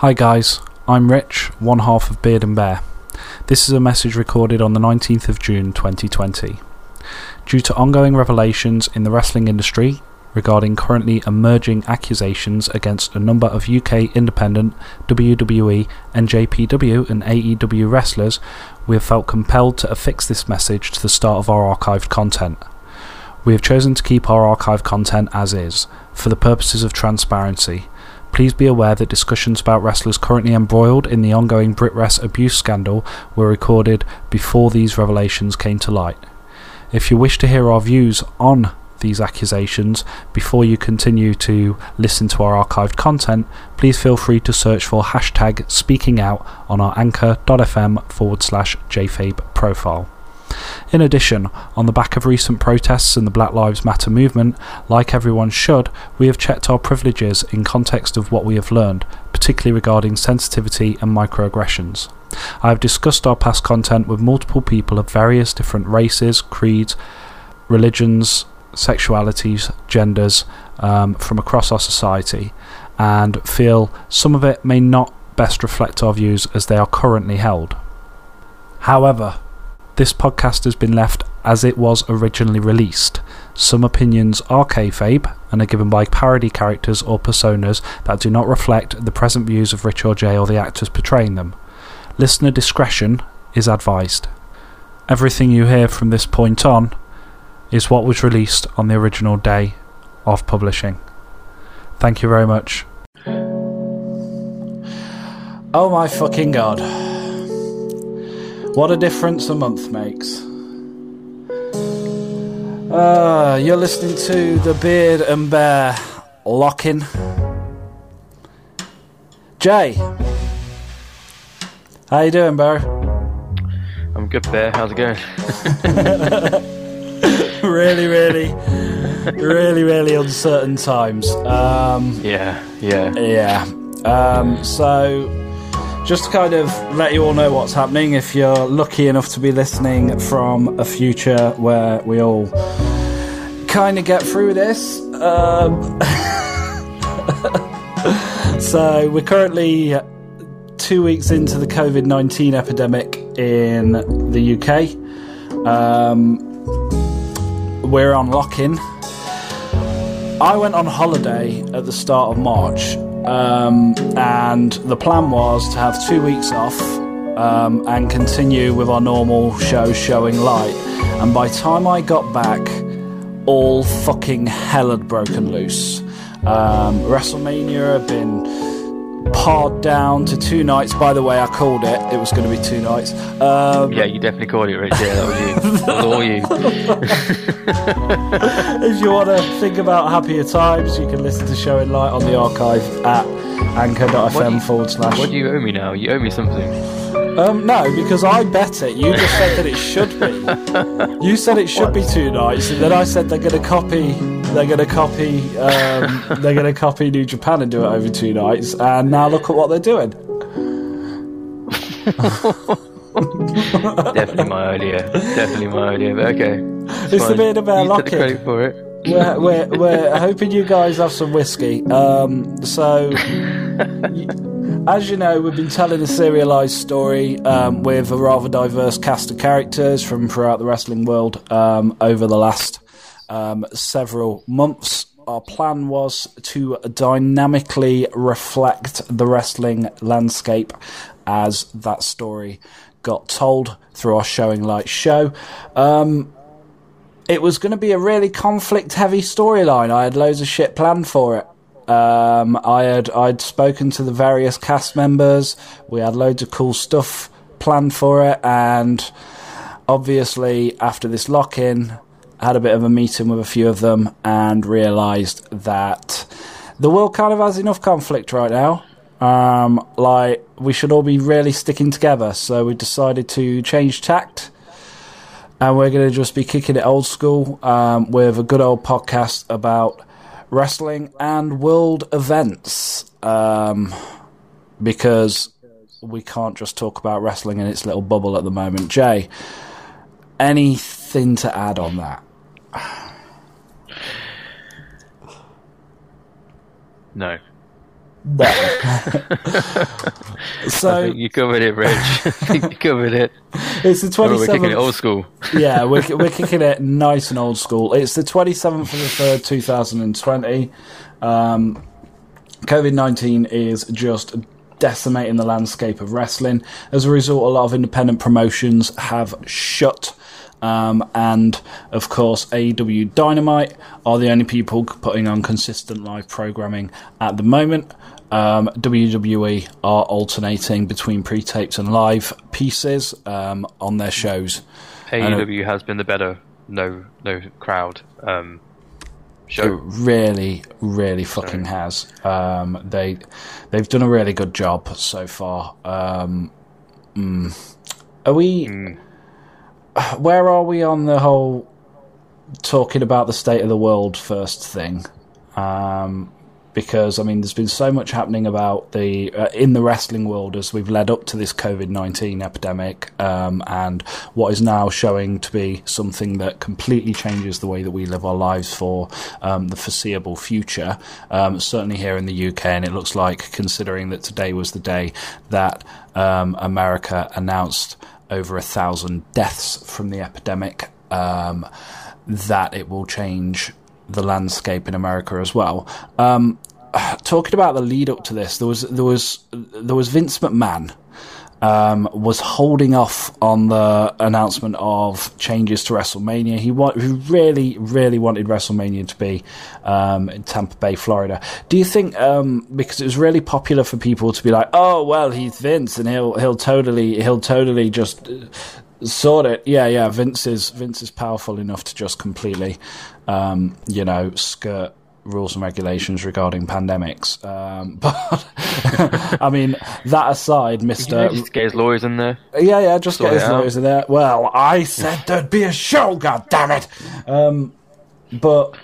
Hi guys, I'm Rich, one half of Beard and Bear. This is a message recorded on the 19th of June 2020. Due to ongoing revelations in the wrestling industry regarding currently emerging accusations against a number of UK independent WWE, NJPW, and AEW wrestlers, we have felt compelled to affix this message to the start of our archived content. We have chosen to keep our archive content as is, for the purposes of transparency. Please be aware that discussions about wrestlers currently embroiled in the ongoing BritWres abuse scandal were recorded before these revelations came to light. If you wish to hear our views on these accusations before you continue to listen to our archived content, please feel free to search for hashtag speaking out on our anchor.fm forward slash jfabe profile. In addition, on the back of recent protests and the Black Lives Matter movement, like everyone should, we have checked our privileges in context of what we have learned, particularly regarding sensitivity and microaggressions. I have discussed our past content with multiple people of various different races, creeds, religions, sexualities, genders um, from across our society, and feel some of it may not best reflect our views as they are currently held. However, this podcast has been left as it was originally released. Some opinions are kayfabe and are given by parody characters or personas that do not reflect the present views of Rich or Jay or the actors portraying them. Listener discretion is advised. Everything you hear from this point on is what was released on the original day of publishing. Thank you very much. Oh my fucking god. What a difference a month makes. Uh, you're listening to the Beard and Bear Locking. Jay, how you doing, Bear? I'm good, Bear. How's it going? really, really, really, really uncertain times. Um, yeah, yeah. yeah. Um, so, just to kind of let you all know what's happening, if you're lucky enough to be listening from a future where we all kind of get through this. Um, so, we're currently two weeks into the COVID 19 epidemic in the UK. Um, we're on lock in. I went on holiday at the start of March, um, and the plan was to have two weeks off um, and continue with our normal show showing light. And by time I got back, all fucking hell had broken loose. Um, WrestleMania had been pared down to two nights. By the way, I called it. It was going to be two nights. Um, Yeah, you definitely called it, Rich. Yeah, that was you. that was all you. if you want to think about happier times, you can listen to Showing Light on the archive at anchor.fm forward slash. What do you owe me now? You owe me something. Um, no, because I bet it. You just said that it should be. You said it should be two nights, and then I said they're going to copy. They're going to copy. Um, they're going to copy New Japan and do it over two nights. And now look at what they're doing. Definitely my idea. Definitely my idea. But okay. It's the bit about You took the locking. credit for it. We're, we're, we're hoping you guys have some whiskey. Um, so, as you know, we've been telling a serialized story um, with a rather diverse cast of characters from throughout the wrestling world um, over the last um, several months. Our plan was to dynamically reflect the wrestling landscape as that story got told through our Showing Light show. Um, it was going to be a really conflict heavy storyline. I had loads of shit planned for it. Um, I had I'd spoken to the various cast members. We had loads of cool stuff planned for it, and obviously after this lock in, had a bit of a meeting with a few of them and realised that the world kind of has enough conflict right now. Um, like we should all be really sticking together. So we decided to change tact and we're going to just be kicking it old school um, with a good old podcast about wrestling and world events um, because we can't just talk about wrestling in its little bubble at the moment. Jay, anything to add on that? No. No. I so think you covered it, Rich. I think you covered it. it's the Oh, we're kicking it 27th. old school. yeah, we're, we're kicking it nice and old school. It's the 27th of the 3rd, 2020. Um, COVID 19 is just decimating the landscape of wrestling. As a result, a lot of independent promotions have shut. Um, and of course, AEW Dynamite are the only people putting on consistent live programming at the moment. Um, WWE are alternating between pre tapes and live pieces um, on their shows. AEW has been the better no no crowd um, It show. really, really fucking has. Um, they they've done a really good job so far. Um, mm. Are we? Where are we on the whole talking about the state of the world first thing? Um, because I mean, there's been so much happening about the uh, in the wrestling world as we've led up to this COVID nineteen epidemic, um, and what is now showing to be something that completely changes the way that we live our lives for um, the foreseeable future. Um, certainly here in the UK, and it looks like, considering that today was the day that um, America announced over a thousand deaths from the epidemic, um, that it will change the landscape in America as well. Um, talking about the lead up to this, there was there was there was Vince McMahon um, was holding off on the announcement of changes to WrestleMania. He wa- he really really wanted WrestleMania to be um, in Tampa Bay, Florida. Do you think um, because it was really popular for people to be like, oh well, he's Vince and he'll he'll totally he'll totally just uh, sort it. Yeah, yeah. Vince is Vince is powerful enough to just completely, um, you know, skirt rules and regulations regarding pandemics. Um, but I mean, that aside, Mister. just get his lawyers in there. Yeah, yeah. Just Sort get it his out. lawyers in there. Well, I said there'd be a show. God damn it! Um, but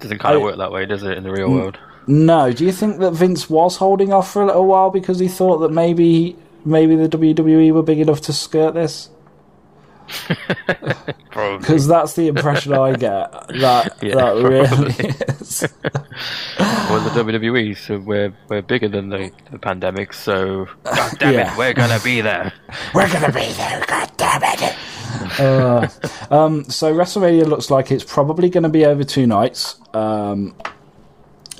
Doesn't kind of I- work that way, does it, in the real world? no, do you think that Vince was holding off for a little while because he thought that maybe maybe the WWE were big enough to skirt this? Probably. Because that's the impression I get. That Yeah, that really is. Well, the WWE, so we're we're bigger than the, the pandemic. So, God damn Yeah. it, we're gonna be there. We're gonna be there. God damn it. Uh, um, so WrestleMania looks like it's probably going to be over two nights. Um,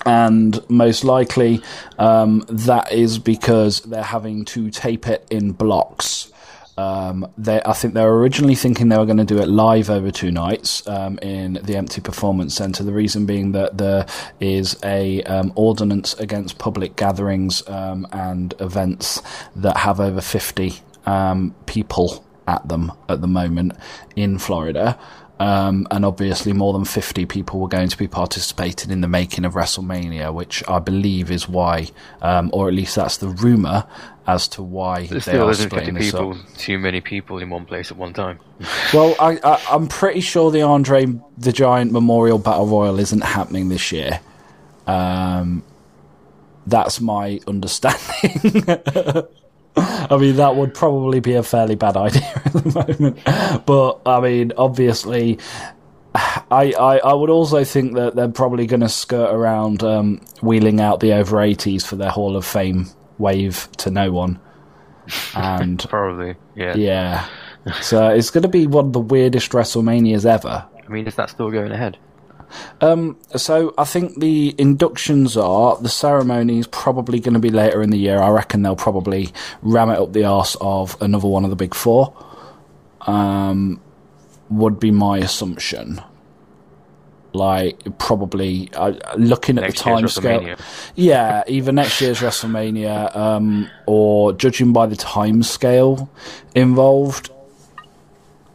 and most likely um, that is because they're having to tape it in blocks. Um, they, I think they were originally thinking they were going to do it live over two nights um, in the Empty Performance Centre. The reason being that there is a um, ordinance against public gatherings um, and events that have over fifty um, people at them at the moment in Florida. Um, and obviously, more than 50 people were going to be participating in the making of WrestleMania, which I believe is why, um, or at least that's the rumor as to why There's they still are splitting this people, up. too many people in one place at one time. Well, I, I, I'm pretty sure the Andre the Giant Memorial Battle Royal isn't happening this year. Um, that's my understanding. I mean, that would probably be a fairly bad idea at the moment. But I mean, obviously, I, I, I would also think that they're probably going to skirt around um, wheeling out the over 80s for their Hall of Fame wave to no one. And Probably, yeah. yeah, so it's going to be one of the weirdest WrestleManias ever. I mean, is that still going ahead? So I think the inductions are the ceremony is probably going to be later in the year. I reckon they'll probably ram it up the arse of another one of the big four. Um, would be my assumption. Like probably uh, looking at Next the time scale. Yeah, either next year's WrestleMania, um, or judging by the time scale involved,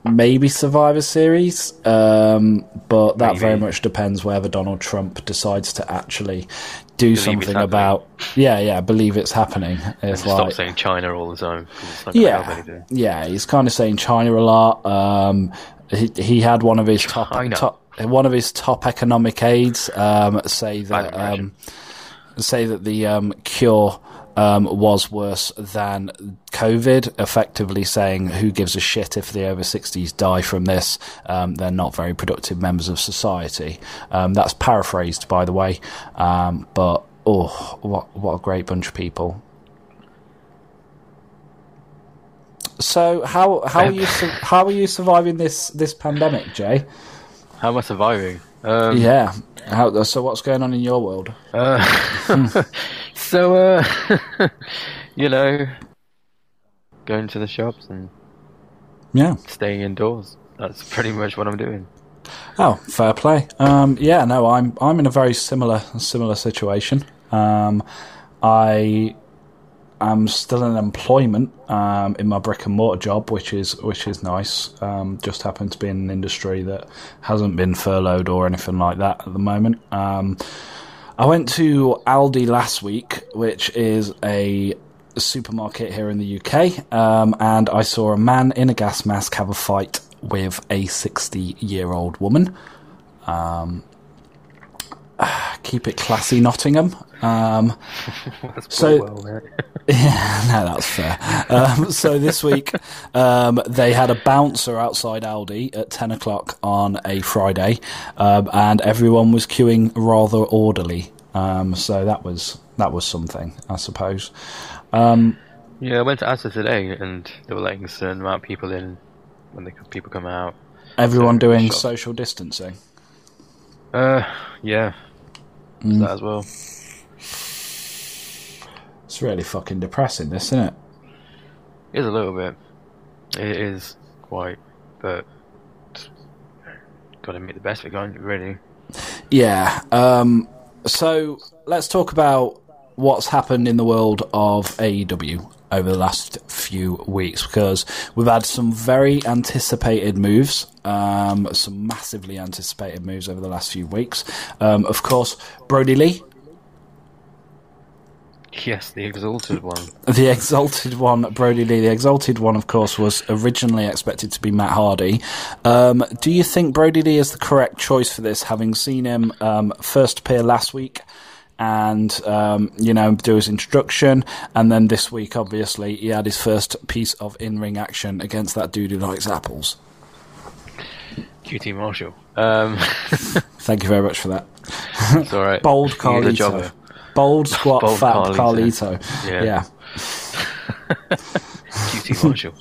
maybe Survivor Series. Um, but that Maybe. very much depends whether Donald Trump decides to actually do it's something about. Yeah, yeah, believe it's happening. It's Stop saying China all the time. 'cause it's not gonna help yeah, yeah, he's kind of saying China a lot. Um, he, he had one of his top, top one of his top economic aides um, say that um, say that the um, cure um, was worse than COVID, effectively saying, "Who gives a shit if the over 60s die from this? Um, they're not very productive members of society." Um, that's paraphrased, by the way, um, but oh, what what a great bunch of people. So how how are you how are you surviving this this pandemic, Jay? How am I surviving? Um, Yeah. How, so what's going on in your world? Uh, so, uh, you know, going to the shops and Yeah. staying indoors. That's pretty much what I'm doing. Oh, fair play. Um, yeah, no, I'm I'm in a very similar similar situation. Um, I am still in employment um, in my brick and mortar job, which is which is nice. Um, just happen to be in an industry that hasn't been furloughed or anything like that at the moment. Um, I went to Aldi last week, which is a supermarket here in the UK, um, and I saw a man in a gas mask have a fight with a 60 year old woman. Um, keep it classy, Nottingham. Um, That's So- well, yeah, no, that's fair. Um, so this week, um, they had a bouncer outside Aldi at 10 o'clock on a Friday, um, and everyone was queuing rather orderly. Um, so that was that was something, I suppose. Yeah, I went to Asda today, and they were letting a certain amount of people in when the people come out. Everyone So, doing social distancing. Uh, yeah, Mm. that as well. It's really fucking depressing, this, isn't it? It is a little bit. It is quite, but got to make the best of it, can't you, really? Yeah. Um, so let's talk about what's happened in the world of AEW over the last few weeks because we've had some very anticipated moves, um, some massively anticipated moves over the last few weeks. Um, of course, Brodie Lee, Yes, the exalted one. the exalted one, Brodie Lee, the exalted one, of course, was originally expected to be Matt Hardy. Um, do you think Brodie Lee is the correct choice for this, having seen him um, first appear last week and, um, you know, do his introduction, and then this week, obviously, he had his first piece of in ring action against that dude who likes apples? QT Marshall. Um, Thank you very much for that. it's alright. Bold He's a Carlito. Bold, squat, Bold fat Carlito. Carlito. Yeah. yeah. QT Marshall.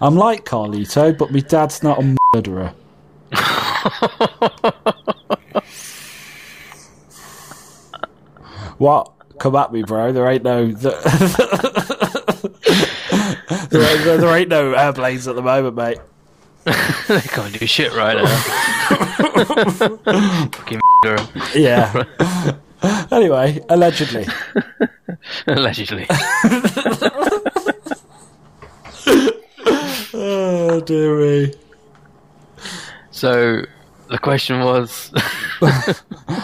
I'm like Carlito, but my dad's not a murderer. what? Come at me, bro. There ain't no. there, there, there ain't no airplanes at the moment, mate. they can't do shit right now. Fucking. Yeah. anyway, allegedly. Allegedly. Oh, dear me. So, the question was.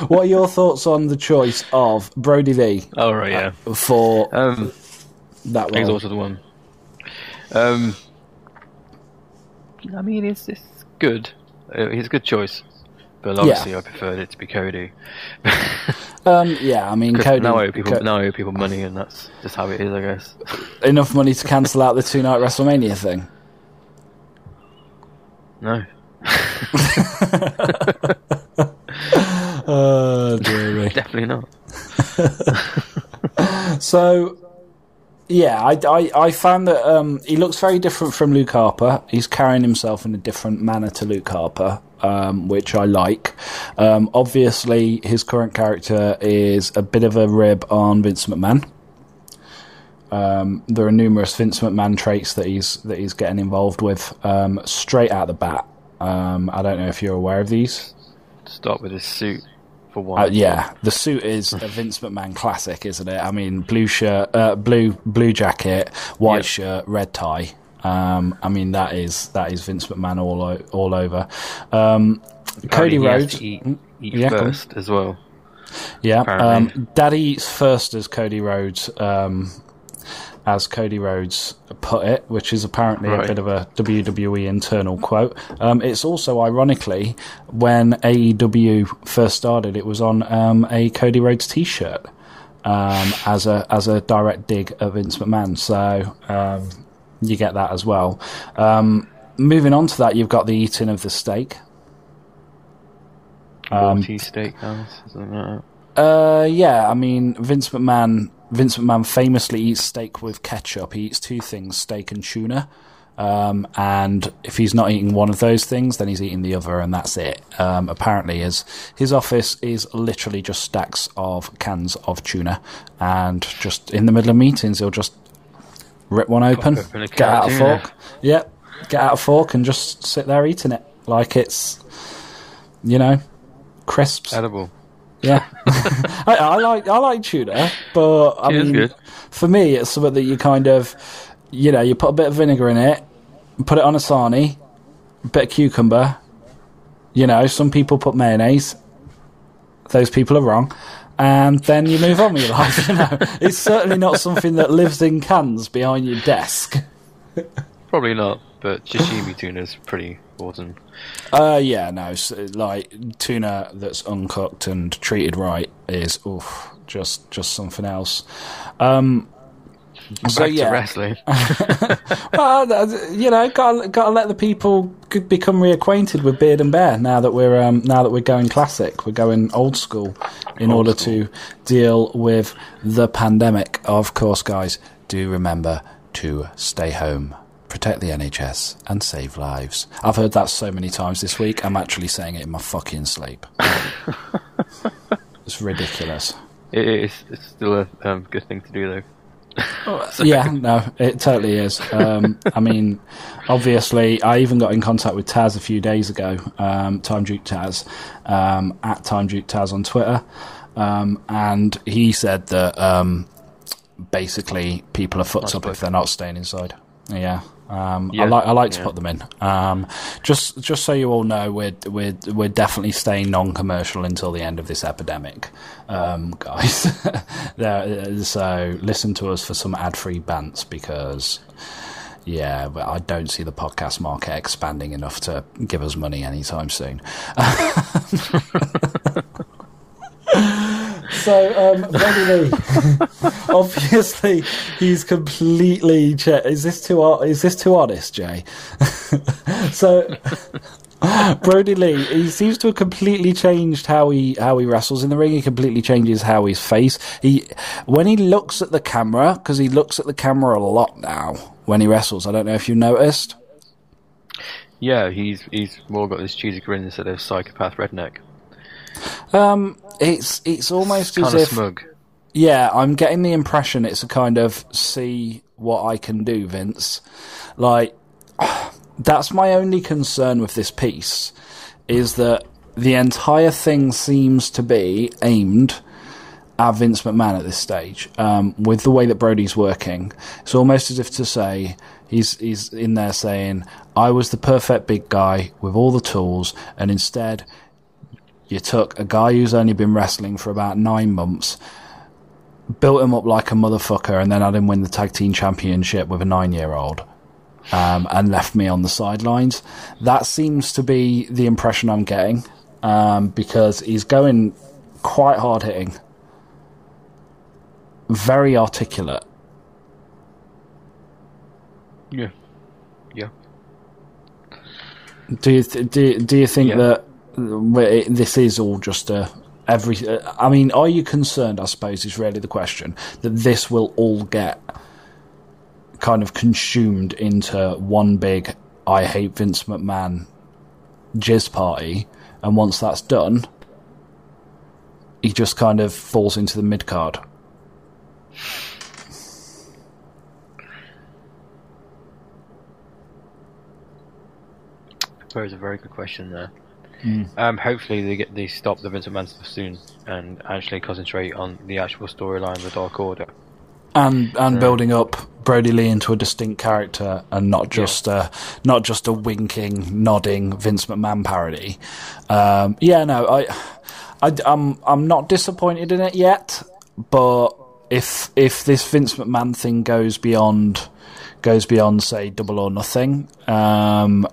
What are your thoughts on the choice of Brodie Lee oh, right, yeah. for Um, that role? exalted one. Um, I mean, it's, it's good. Uh, he's a good choice. But obviously, I preferred it to be Cody. Um, yeah, I mean, Cody. now I owe people, Co- now I owe people money, and that's just how it is, I guess. enough money to cancel out the two night WrestleMania thing. No. Oh, me. Definitely not. So, yeah, I, I, I found that um, he looks very different from Luke Harper. He's carrying himself in a different manner to Luke Harper, um, which I like. Um, obviously, his current character is a bit of a rib on Vince McMahon. Um, there are numerous Vince McMahon traits that he's that he's getting involved with um, straight out the bat. Um, I don't know if you're aware of these. Start with his suit, for one. Uh, yeah, the suit is a Vince McMahon classic, isn't it? I mean, blue shirt, uh, blue blue jacket, white Yep. shirt, red tie. Um, I mean, that is that is Vince McMahon all o- all over. Um, Cody Apparently he has Rhodes, eat, eat Yeah, first as well. yeah. Um, Daddy eats first, as Cody Rhodes, um, as Cody Rhodes put it, which is apparently a bit of a WWE internal quote. Um, it's also ironically when AEW first started, it was on um, a Cody Rhodes T-shirt um, as a as a direct dig at Vince McMahon. So um, you get that as well. Um, moving on to that, you've got the eating of the steak. Um, Steakhouse, something like Uh, yeah, I mean Vince McMahon. Vince McMahon famously eats steak with ketchup. He eats two things: steak and tuna. Um, and if he's not eating one of those things, then he's eating the other, and that's it. Um, apparently, his his office is literally just stacks of cans of tuna, and just in the middle of meetings, he'll just rip one open, open get out a tuna. fork, yep, get out a fork, and just sit there eating it like it's, you know, crisps. Edible. Yeah, I, I like I like tuna, but I mean, for me, it's something that you kind of, you know, you put a bit of vinegar in it, put it on a sarnie, a bit of cucumber. You know, some people put mayonnaise. Those people are wrong, and then you move on with your life. You know, it's certainly not something that lives in cans behind your desk. Probably not, but sashimi is pretty Uh, yeah, no, like tuna that's uncooked and treated right is oof, just just something else. Um, so yeah, to wrestling. well, you know, got got to let the people become reacquainted with Beard and Bear now that we're um, now that we're going classic. We're going old school in Old order school. to deal with the pandemic. Of course, guys, do remember to stay home. Protect the NHS and save lives. I've heard that so many times this week. I'm actually saying it in my fucking sleep. it's ridiculous. It is it's still a um, good thing to do, though. Yeah, no, it totally is. Um, I mean, obviously, I even got in contact with Taz a few days ago, um, Time Duke Taz, um, at Time Duke Taz on Twitter, um, and he said that um, basically people are fucked up if they're not staying inside. Yeah. Um, I Yeah, like I like to yeah. put them in. Um, just just so you all know, we're we're we're definitely staying non-commercial until the end of this epidemic, um, guys. There- so listen to us for some ad-free bants because, yeah, but I don't see the podcast market expanding enough to give us money anytime soon. So, um, Brodie Lee, obviously, he's completely. Che- is this too? hon- Is this too honest, Jay? so, Brodie Lee, he seems to have completely changed how he how he wrestles in the ring. He completely changes how his face. He when he looks at the camera because he looks at the camera a lot now when he wrestles. I don't know if you noticed. Yeah, he's he's more got this cheesy grin instead of psychopath redneck. Um, it's it's almost Kind as if smug. Yeah, I'm getting the impression it's a kind of see what I can do, Vince. Like, that's my only concern with this piece is that the entire thing seems to be aimed at Vince McMahon at this stage. Um, with the way that Brodie's working, it's almost as if to say he's he's in there saying, "I was the perfect big guy with all the tools, and instead." You took a guy who's only been wrestling for about nine months, built him up like a motherfucker, and then had him win the tag team championship with a nine year old. Um, and left me on the sidelines. That seems to be the impression I'm getting um, because he's going quite hard hitting, very articulate. Yeah. Yeah. Do you th- do do you think Yeah. that this is all just a every? I mean, are you concerned? I suppose is really the question that this will all get kind of consumed into one big "I hate Vince McMahon" jizz party, and once that's done, he just kind of falls into the mid card. Pose a very good question there. Hmm. Um, hopefully they get they stop the Vince McMahon stuff soon and actually concentrate on the actual storyline of the Dark Order. and and building up Brodie Lee into a distinct character and not just a not just a winking, nodding Vince McMahon parody. Um, yeah, no, I, I, am I'm not disappointed in it yet, but if if this Vince McMahon thing goes beyond goes beyond say Double or Nothing, um,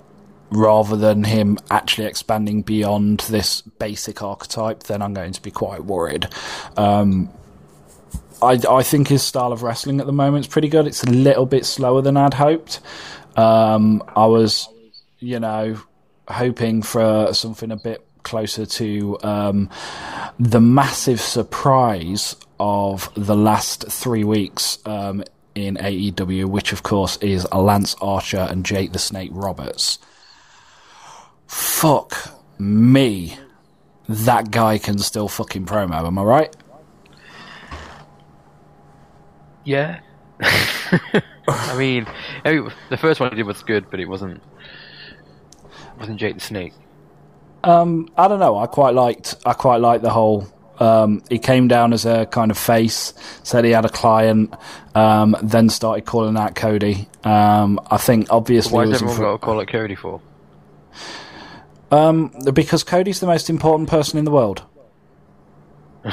rather than him actually expanding beyond this basic archetype, then I'm going to be quite worried. Um, I, I think his style of wrestling at the moment is pretty good. It's a little bit slower than I'd hoped. Um, I was, you know, hoping for something a bit closer to um, the massive surprise of the last three weeks um, in AEW, which of course is Lance Archer and Jake the Snake Roberts. Fuck me. That guy can still fucking promo, am I right? Yeah. I mean, the first one he did was good, but it wasn't wasn't Jake the Snake. Um, I don't know. I quite liked. I quite liked the whole. Um, he came down as a kind of face, said he had a client, um, then started calling out Cody. Um, I think obviously. Why has everyone got to call it Cody for? Um, because Cody's the most important person in the world. so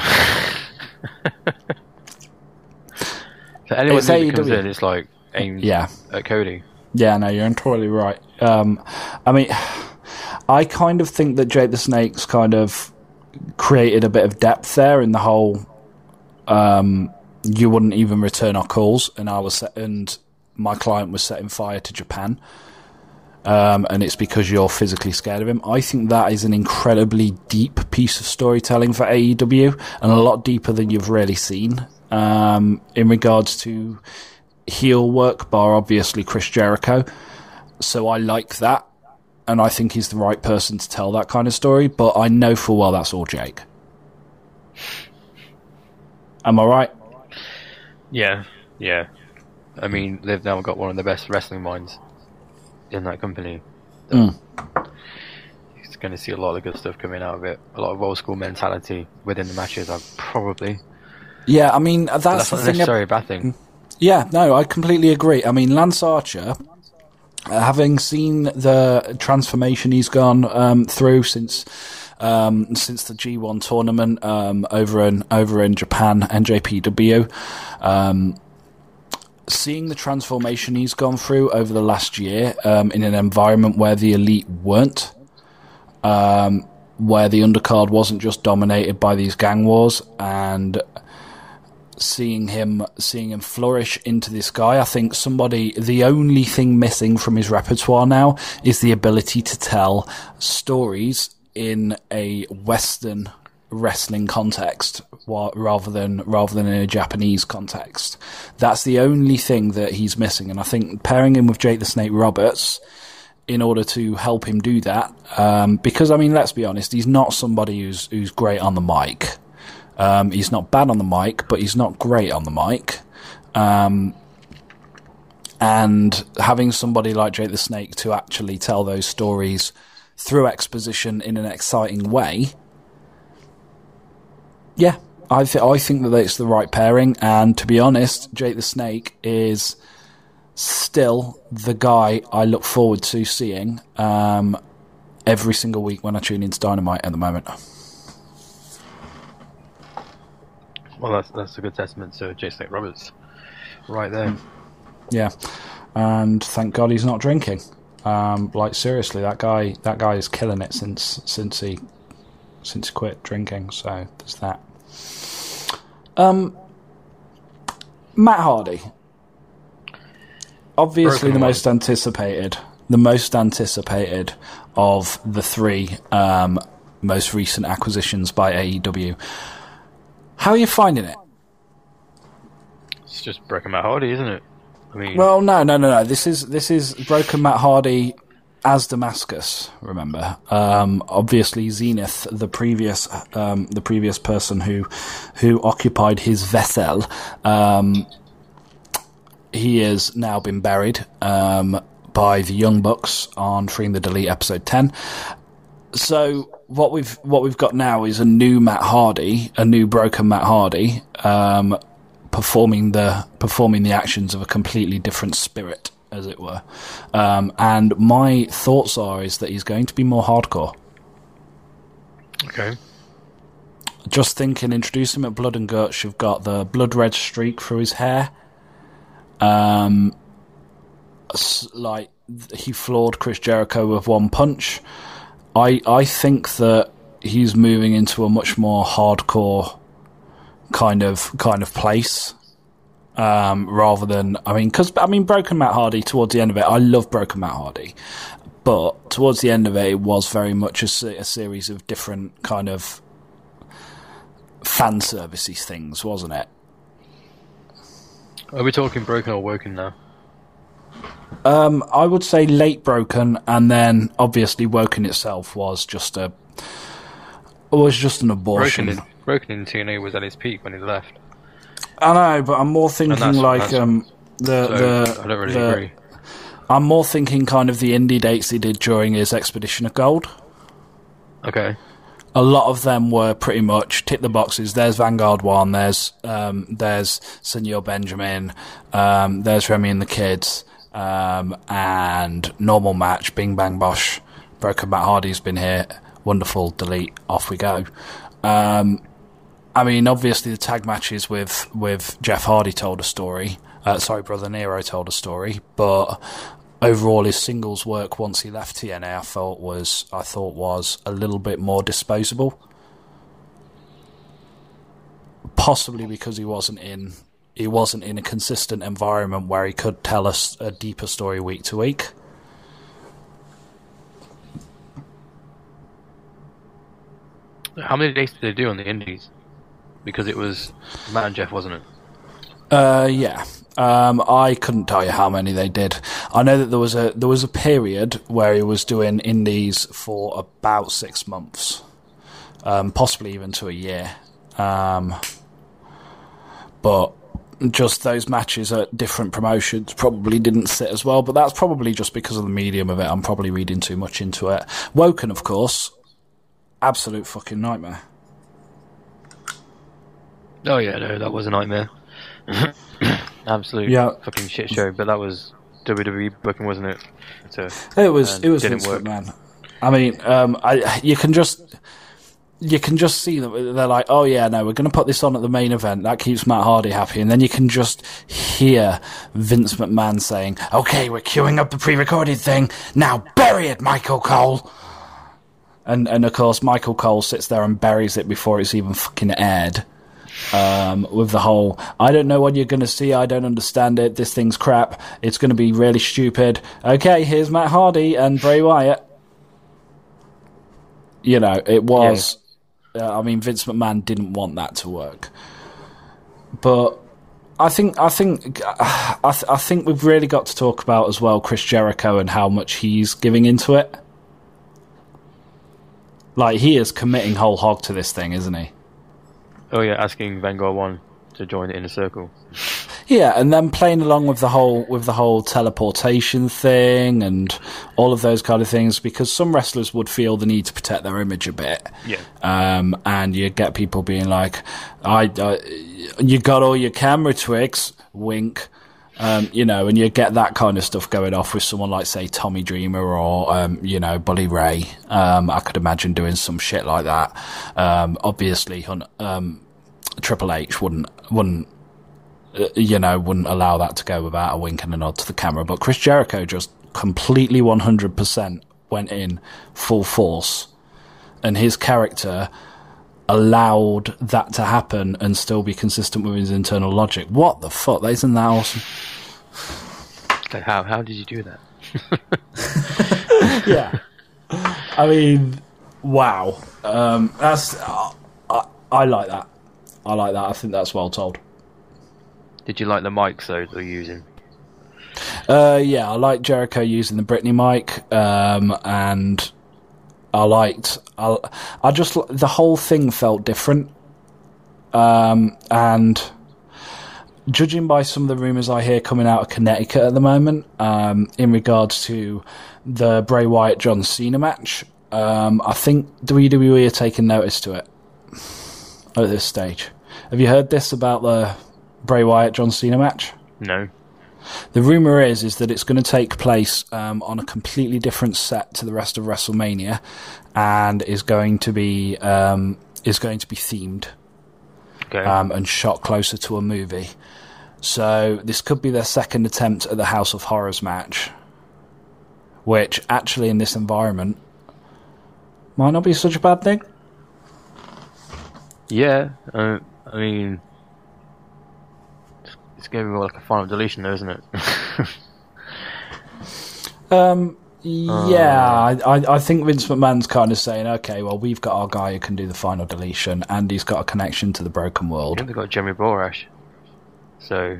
anyone It's who comes AEW. in, it's like aimed Yeah. at Cody. Yeah, no, you're entirely right. Um, I mean, I kind of think that Jake the Snake's kind of created a bit of depth there in the whole. Um, you wouldn't even return our calls, and I was set, and my client was setting fire to Japan. Um, and it's because you're physically scared of him. I think that is an incredibly deep piece of storytelling for AEW, and a lot deeper than you've really seen um, in regards to heel work, bar obviously Chris Jericho. So I like that, and I think he's the right person to tell that kind of story. But I know full well that's all Jake. Am I right? Yeah, yeah. I mean, they've now got one of the best wrestling minds in that company. Mm. He's going to see a lot of good stuff coming out of it. A lot of old school mentality within the matches. I probably Yeah, I mean that's, that's the not thing. ab- a bad thing. Yeah, no, I completely agree. I mean, Lance Archer, uh, having seen the transformation he's gone um, through since um, since the G1 tournament um, over in over in Japan, NJPW, um, seeing the transformation he's gone through over the last year um, in an environment where the elite weren't. Um, where the undercard wasn't just dominated by these gang wars and seeing him seeing him flourish into this guy. I think somebody the only thing missing from his repertoire now is the ability to tell stories in a Western wrestling context rather than rather than in a Japanese context. That's the only thing that he's missing, and I think pairing him with Jake the Snake Roberts in order to help him do that, um, because I mean, let's be honest, he's not somebody who's who's great on the mic. Um, he's not bad on the mic, but he's not great on the mic. Um, and having somebody like Jake the Snake to actually tell those stories through exposition in an exciting way, yeah, I, th- I think that it's the right pairing. And to be honest, Jake the Snake is still the guy I look forward to seeing um, every single week when I tune into Dynamite at the moment. Well, that's that's a good testament to Jake the Snake Roberts, right there. Yeah, and thank God he's not drinking. Um, like seriously, that guy that guy is killing it since since he since he quit drinking. So there's that. Um, Matt Hardy, obviously Broken the one. most anticipated, the most anticipated of the three um, most recent acquisitions by AEW. How are you finding it? It's just Broken Matt Hardy, isn't it? I mean, Well, no, no, no, no. This is this is broken Matt Hardy as Damascus. Remember, um, obviously Zenith, the previous um, the previous person who who occupied his vessel, um, he has now been buried um, by the Young Bucks on Freeing the Delete episode ten. So what we've what we've got now is a new Matt Hardy, a new broken Matt Hardy, um, performing the performing the actions of a completely different spirit, as it were. Um, and my thoughts are is that he's going to be more hardcore. okay. Just thinking, introduce him at Blood and Guts. You've got the blood red streak through his hair. Um, like he floored Chris Jericho with one punch. I I think that he's moving into a much more hardcore kind of kind of place. Um, rather than I mean, because I mean, Broken Matt Hardy towards the end of it, I love Broken Matt Hardy, but towards the end of it, it was very much a, a series of different kind of fan servicey things, wasn't it? Are we talking broken or woken now? Um, I would say late broken, and then obviously woken itself was just a was just an abortion. Broken in, broken in TNA was at its peak when he left. I know, but I'm more thinking that's- like that's- um the So the I don't really the- agree. I'm more thinking kind of the indie dates he did during his Expedition of Gold. Okay. a lot of them were pretty much tick the boxes. There's Vanguard One. There's um, there's Senor Benjamin. Um, there's Reby and the Kids. Um, and normal match. Bing Bang Bosh. Broken Matt Hardy's been here. Wonderful. Delete. Off we go. Um, I mean, obviously the tag matches with with Jeff Hardy told a story. Uh, sorry, brother Nero told a story, but overall his singles work once he left TNA, I thought was I thought was a little bit more disposable. Possibly because he wasn't in he wasn't in a consistent environment where he could tell us a deeper story week to week. How many days did they do on the Indies? Because it was Matt and Jeff, wasn't it? Uh, yeah. Um, I couldn't tell you how many they did. I know that there was a there was a period where he was doing indies for about six months, um, possibly even to a year. Um, but just those matches at different promotions probably didn't sit as well. But that's probably just because of the medium of it. I'm probably reading too much into it. Woken, of course, absolute fucking nightmare. Oh yeah, no, that was a nightmare. Absolute Yeah. fucking shit show. But that was WWE booking, wasn't it? So It was it was didn't Vince work. McMahon. I mean, um, I you can just you can just see that they're like, oh yeah, no, we're going to put this on at the main event. That keeps Matt Hardy happy, and then you can just hear Vince McMahon saying, "Okay, we're queuing up the pre-recorded thing. Now bury it, Michael Cole." And and of course, Michael Cole sits there and buries it before it's even fucking aired. Um, with the whole, I don't know what you're going to see. I don't understand it. This thing's crap. It's going to be really stupid. Okay, here's Matt Hardy and Bray Wyatt. You know, it was. Uh, I mean, Vince McMahon didn't want that to work, but I think I think I, th- I think we've really got to talk about as well Chris Jericho and how much he's giving into it. Like he is committing whole hog to this thing, isn't he? Oh yeah, asking Vanguard One to join the inner circle. Yeah, and then playing along with the whole with the whole teleportation thing and all of those kind of things because some wrestlers would feel the need to protect their image a bit. Yeah. Um, and you get people being like, "I, I you got all your camera tricks," wink. Um, you know, and you get that kind of stuff going off with someone like, say, Tommy Dreamer or, um, you know, Bully Ray. Um, I could imagine doing some shit like that. Um, obviously, um, Triple H wouldn't wouldn't uh, you know wouldn't allow that to go without a wink and a nod to the camera. But Chris Jericho just completely one hundred percent went in full force, and his character allowed that to happen and still be consistent with his internal logic. What the fuck? Isn't that awesome? Like how how did you do that? yeah. I mean, wow. Um, that's I, I, I like that. I like that. I think that's well told. Did you like the mics though that they're using? Uh, yeah, I like Jericho using the Britney mic, um, and I liked. I, I just the whole thing felt different, um, and judging by some of the rumors I hear coming out of Connecticut at the moment, um, in regards to the Bray Wyatt John Cena match, um, I think WWE are taking notice to it at this stage. Have you heard this about the Bray Wyatt John Cena match? No. The rumor is is that it's going to take place um, on a completely different set to the rest of WrestleMania, and is going to be um, is going to be themed Okay. um, and shot closer to a movie. So this could be their second attempt at the House of Horrors match, which actually in this environment might not be such a bad thing. Yeah. Uh, I mean, it's- going to be more like a final deletion, though, isn't it? Um, Yeah, I, I, I think Vince McMahon's kind of saying, okay, well, we've got our guy who can do the final deletion, and he's got a connection to the broken world. they've got Jeremy Borash, so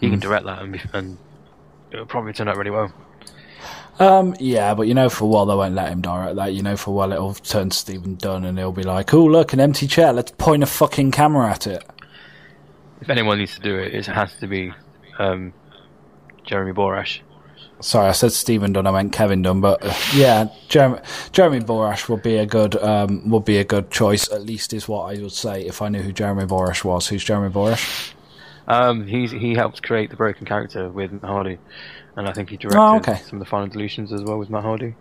he Hmm. can direct that, and, and it'll probably turn out really well. Um, yeah, but you know for a while they won't let him direct that. You know for a while it'll turn to Stephen Dunn, and he'll be like, "Oh, look, an empty chair. Let's point a fucking camera at it." If anyone needs to do it, it has to be um, Jeremy Borash. Sorry, I said Stephen Dunn. I meant Kevin Dunn, but uh, yeah, Jeremy, Jeremy Borash would be a good um, would be a good choice. At least is what I would say if I knew who Jeremy Borash was. Who's Jeremy Borash? Um, he's he helped create the broken character with Hardy, and I think he directed Oh, okay. some of the final deletions as well with Matt Hardy.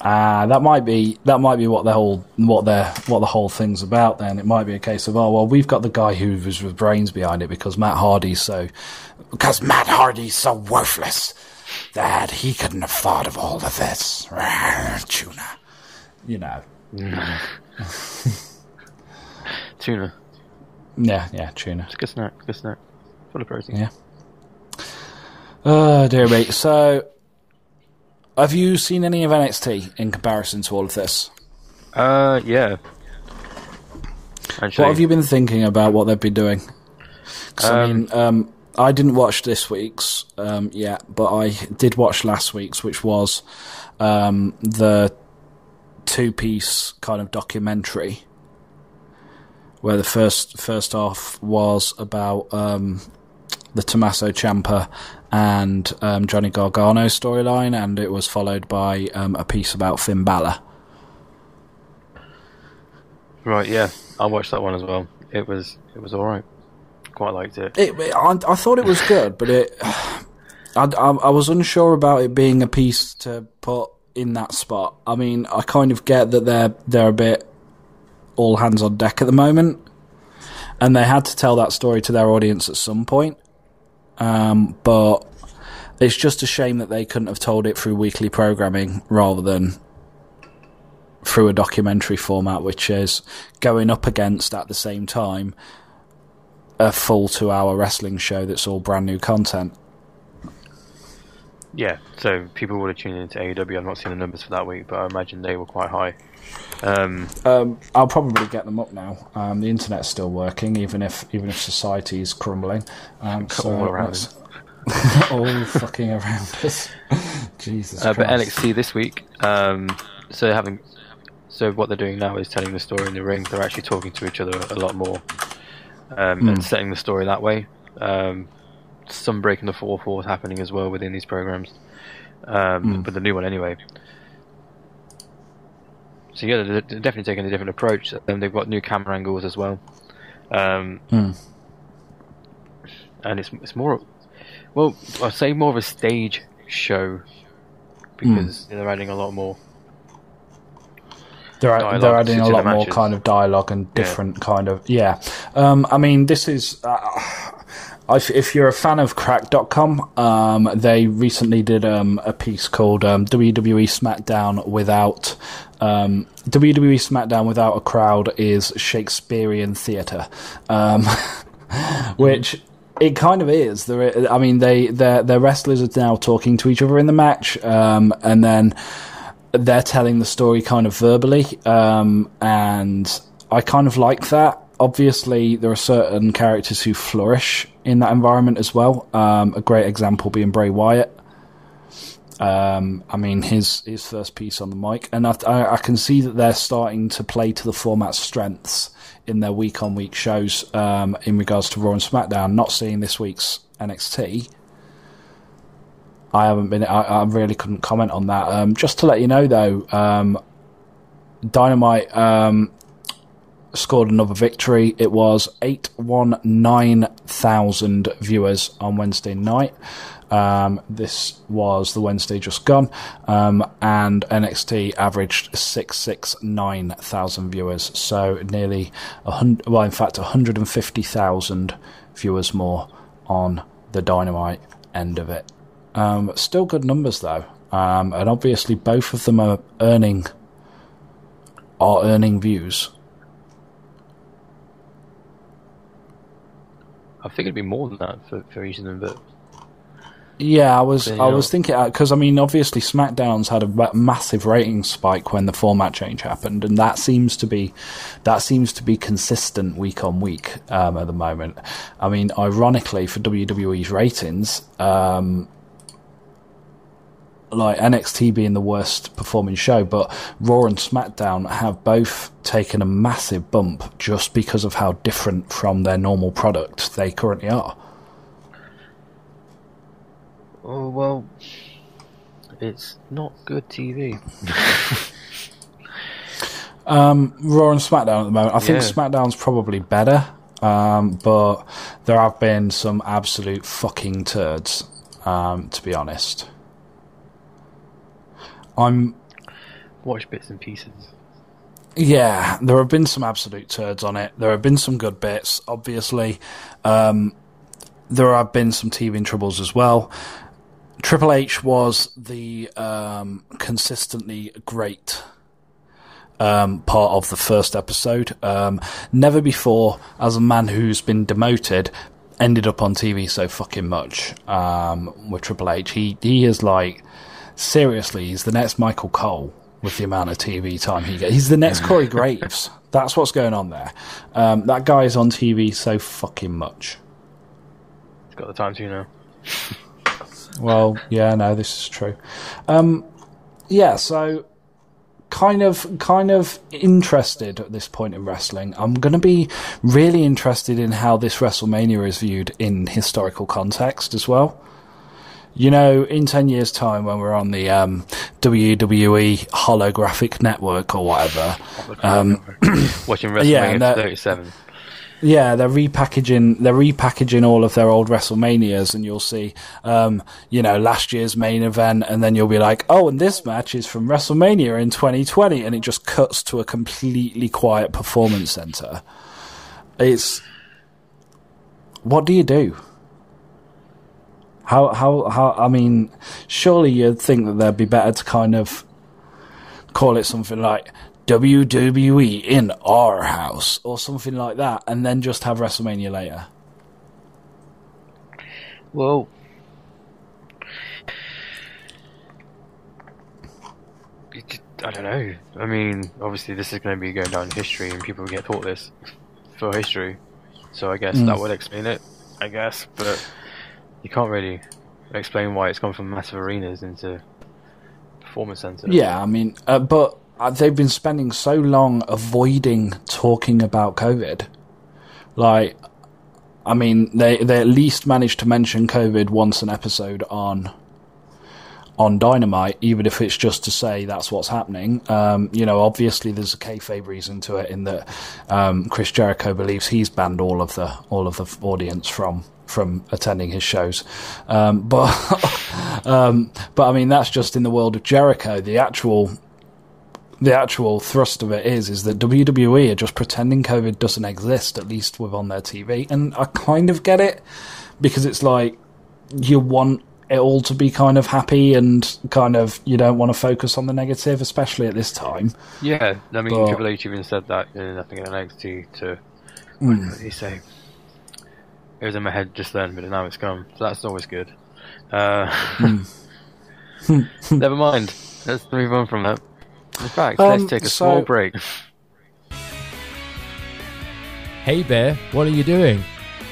Ah, that might be that might be what the whole what the what the whole thing's about. Then it might be a case of oh well, we've got the guy who was with brains behind it because Matt Hardy's so because Matt Hardy's so worthless that he couldn't have thought of all of this. Tuna, you know. Tuna, Yeah, yeah, tuna. it's a good snack, good snack, full of protein. Yeah. Oh dear me. So, have you seen any of NXT in comparison to all of this? Uh, yeah. Actually, What have you been thinking about what they've been doing? 'Cause, I Um, mean, um, I didn't watch this week's um, yet, but I did watch last week's, which was um, the two-piece kind of documentary, where the first first half was about um, the Tommaso Ciampa and um, Johnny Gargano storyline, and it was followed by um, a piece about Finn Balor. Right, yeah, I watched that one as well. It was it was all right. Quite liked it. It, it- I, I thought it was good, but it, I, I, I was unsure about it being a piece to put in that spot. I mean, I kind of get that they're they're a bit all hands on deck at the moment, and they had to tell that story to their audience at some point. Um, but it's just a shame that they couldn't have told it through weekly programming rather than through a documentary format, which is going up against at the same time a full two hour wrestling show that's all brand new content. Yeah, so people would have tuned into AEW. I've not seen the numbers for that week, but I imagine they were quite high. Um, Um, I'll probably get them up now. Um, the internet's still working, even if even if society is crumbling. Um, so all around all fucking around us. Jesus uh, but. NXT this week, um, so having, so what they're doing now is telling the story in the ring. They're actually talking to each other a lot more, um, and setting the story that way. Um, some breaking the fourth wall happening as well within these programs, um, but the new one anyway. So yeah, they're definitely taking a different approach. And they've got new camera angles as well. Um, Hmm. and it's it's more, well, I'd say more of a stage show because they're adding a lot more. They're, dialogue they're adding a lot more matches. kind of dialogue and different kind of yeah. Um, I mean, this is uh, if, if you're a fan of Cracked.com, um, they recently did um, a piece called um, WWE SmackDown without um, WWE SmackDown without a crowd is Shakespearean theatre, um, which. It kind of is. There, I mean, they their their wrestlers are now talking to each other in the match, um, and then they're telling the story kind of verbally, um, and I kind of like that. Obviously, there are certain characters who flourish in that environment as well. Um, a great example being Bray Wyatt. Um, I mean, his his first piece on the mic, and I, I, can see that they're starting to play to the format's strengths in their week on week shows um, in regards to Raw and SmackDown. Not seeing this week's NXT, I haven't been. I, I really couldn't comment on that. Um, just to let you know, though, um, Dynamite um, scored another victory. It was eight one nine thousand viewers on Wednesday night. Um, this was the Wednesday just gone, um, and NXT averaged six six nine thousand viewers. So nearly a hundred. Well, in fact, one hundred and fifty thousand viewers more on the Dynamite end of it. Um, still good numbers though, um, and obviously both of them are earning are earning views. I think it'd be more than that for, for each of them, but Yeah, I was I was thinking because I mean obviously SmackDown's had a massive rating spike when the format change happened, and that seems to be that seems to be consistent week on week um, at the moment. I mean, ironically for WWE's ratings, um, like NXT being the worst performing show, but Raw and SmackDown have both taken a massive bump just because of how different from their normal product they currently are. Oh well, it's not good TV. Um, Raw and SmackDown at the moment. I think Yeah. SmackDown's probably better, um, but there have been some absolute fucking turds. Um, to be honest, I'm Watch bits and pieces. yeah. There have been some absolute turds on it. There have been some good bits, obviously. Um, there have been some teething troubles as well. Triple H was the um, consistently great um, part of the first episode. Um, never before, as a man who's been demoted, ended up on TV so fucking much um, with Triple H. He he is like seriously, he's the next Michael Cole with the amount of TV time he gets. He's the next Corey Graves. That's what's going on there. Um, that guy is on TV so fucking much. He's got the time to you now. Well, yeah, no, this is true. Um, yeah, so kind of, kind of interested at this point in wrestling. I'm going to be really interested in how this WrestleMania is viewed in historical context as well. You know, in 10 years' time, when we're on the um, WWE holographic network or whatever, um, Watching Yeah, WrestleMania that- 37. Yeah, they're repackaging they're repackaging all of their old WrestleManias, and you'll see, um, you know, last year's main event, and then you'll be like, oh, and this match is from WrestleMania in 2020, and it just cuts to a completely quiet performance center. It's what do you do? How how how? I mean, surely you'd think that they'd be better to kind of call it something like WWE in our house or something like that, and then just have WrestleMania later. Well, I don't know. I mean, obviously, this is going to be going down in history, and people will get taught this for history. So I guess Mm. that would explain it. I guess, but you can't really explain why it's gone from massive arenas into performance centers. Yeah, I mean, uh, but uh, they've been spending so long avoiding talking about COVID. Like, I mean, they they at least managed to mention COVID once an episode on on Dynamite, even if it's just to say that's what's happening. Um, you know, obviously there's a kayfabe reason to it in that um, Chris Jericho believes he's banned all of the all of the audience from from attending his shows. Um, but um, but I mean that's just in the world of Jericho. The actual the actual thrust of it is is that WWE are just pretending COVID doesn't exist, at least with on their TV, and I kind of get it because it's like you want it all to be kind of happy and kind of you don't want to focus on the negative, especially at this time. Yeah, I mean, But- Triple H even said that in I think in NXT to Mm. what did he say? It was in my head just then, but now it's gone. So that's always good. Uh, never mind. Let's move on from that. In fact, Um, let's take a small break. Hey Bear, what are you doing?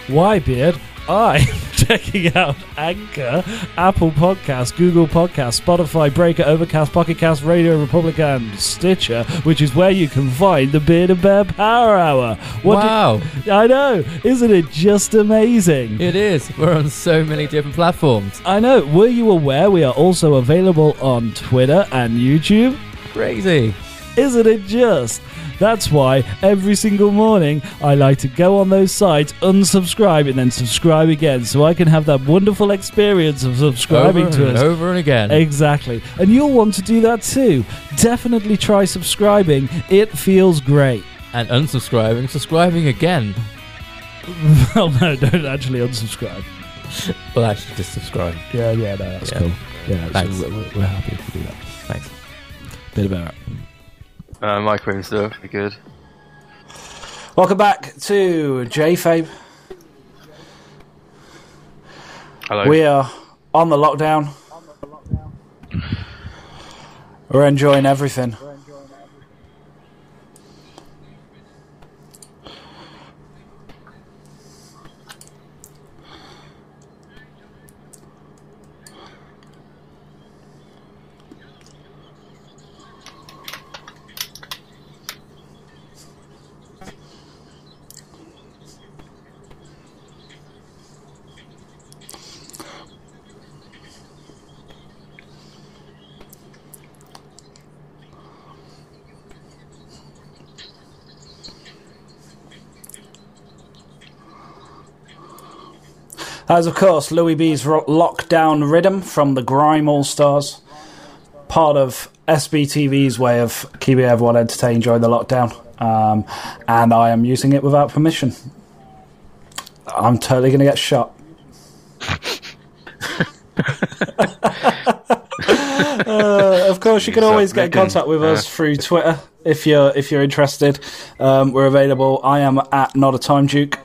Why, Beard? I'm checking out Anchor, Apple Podcasts, Google Podcasts, Spotify, Breaker, Overcast, Pocket Cast, Radio Republic, and Stitcher, which is where you can find the Beard and Bear Power Hour. What wow, did- I know, isn't it just amazing? it is. We're on so many different platforms. I know. Were you aware we are also available on Twitter and YouTube? Crazy. Isn't it just? That's why every single morning I like to go on those sites, unsubscribe, and then subscribe again so I can have that wonderful experience of subscribing over to and us. over and again. Exactly. And you'll want to do that too. Definitely try subscribing. It feels great. and unsubscribing, subscribing again. well, no, don't actually unsubscribe. Well, actually, just subscribe. Yeah, yeah, no, that's Yeah. cool. Yeah, Thanks. we're, we're- happy you do that. Thanks. Bit about it. Uh, micro and stuff, be good. Welcome back to J Fabe. Hello. We are on the lockdown. We're enjoying everything. As of course, Louis B's lockdown rhythm from the Grime All Stars, part of SBTV's way of keeping everyone entertained during the lockdown, um, and I am using it without permission. I'm totally going to get shot. Uh, of course, you can always get in contact with us through Twitter if you're if you're interested. Um, we're available. I am at not a time duke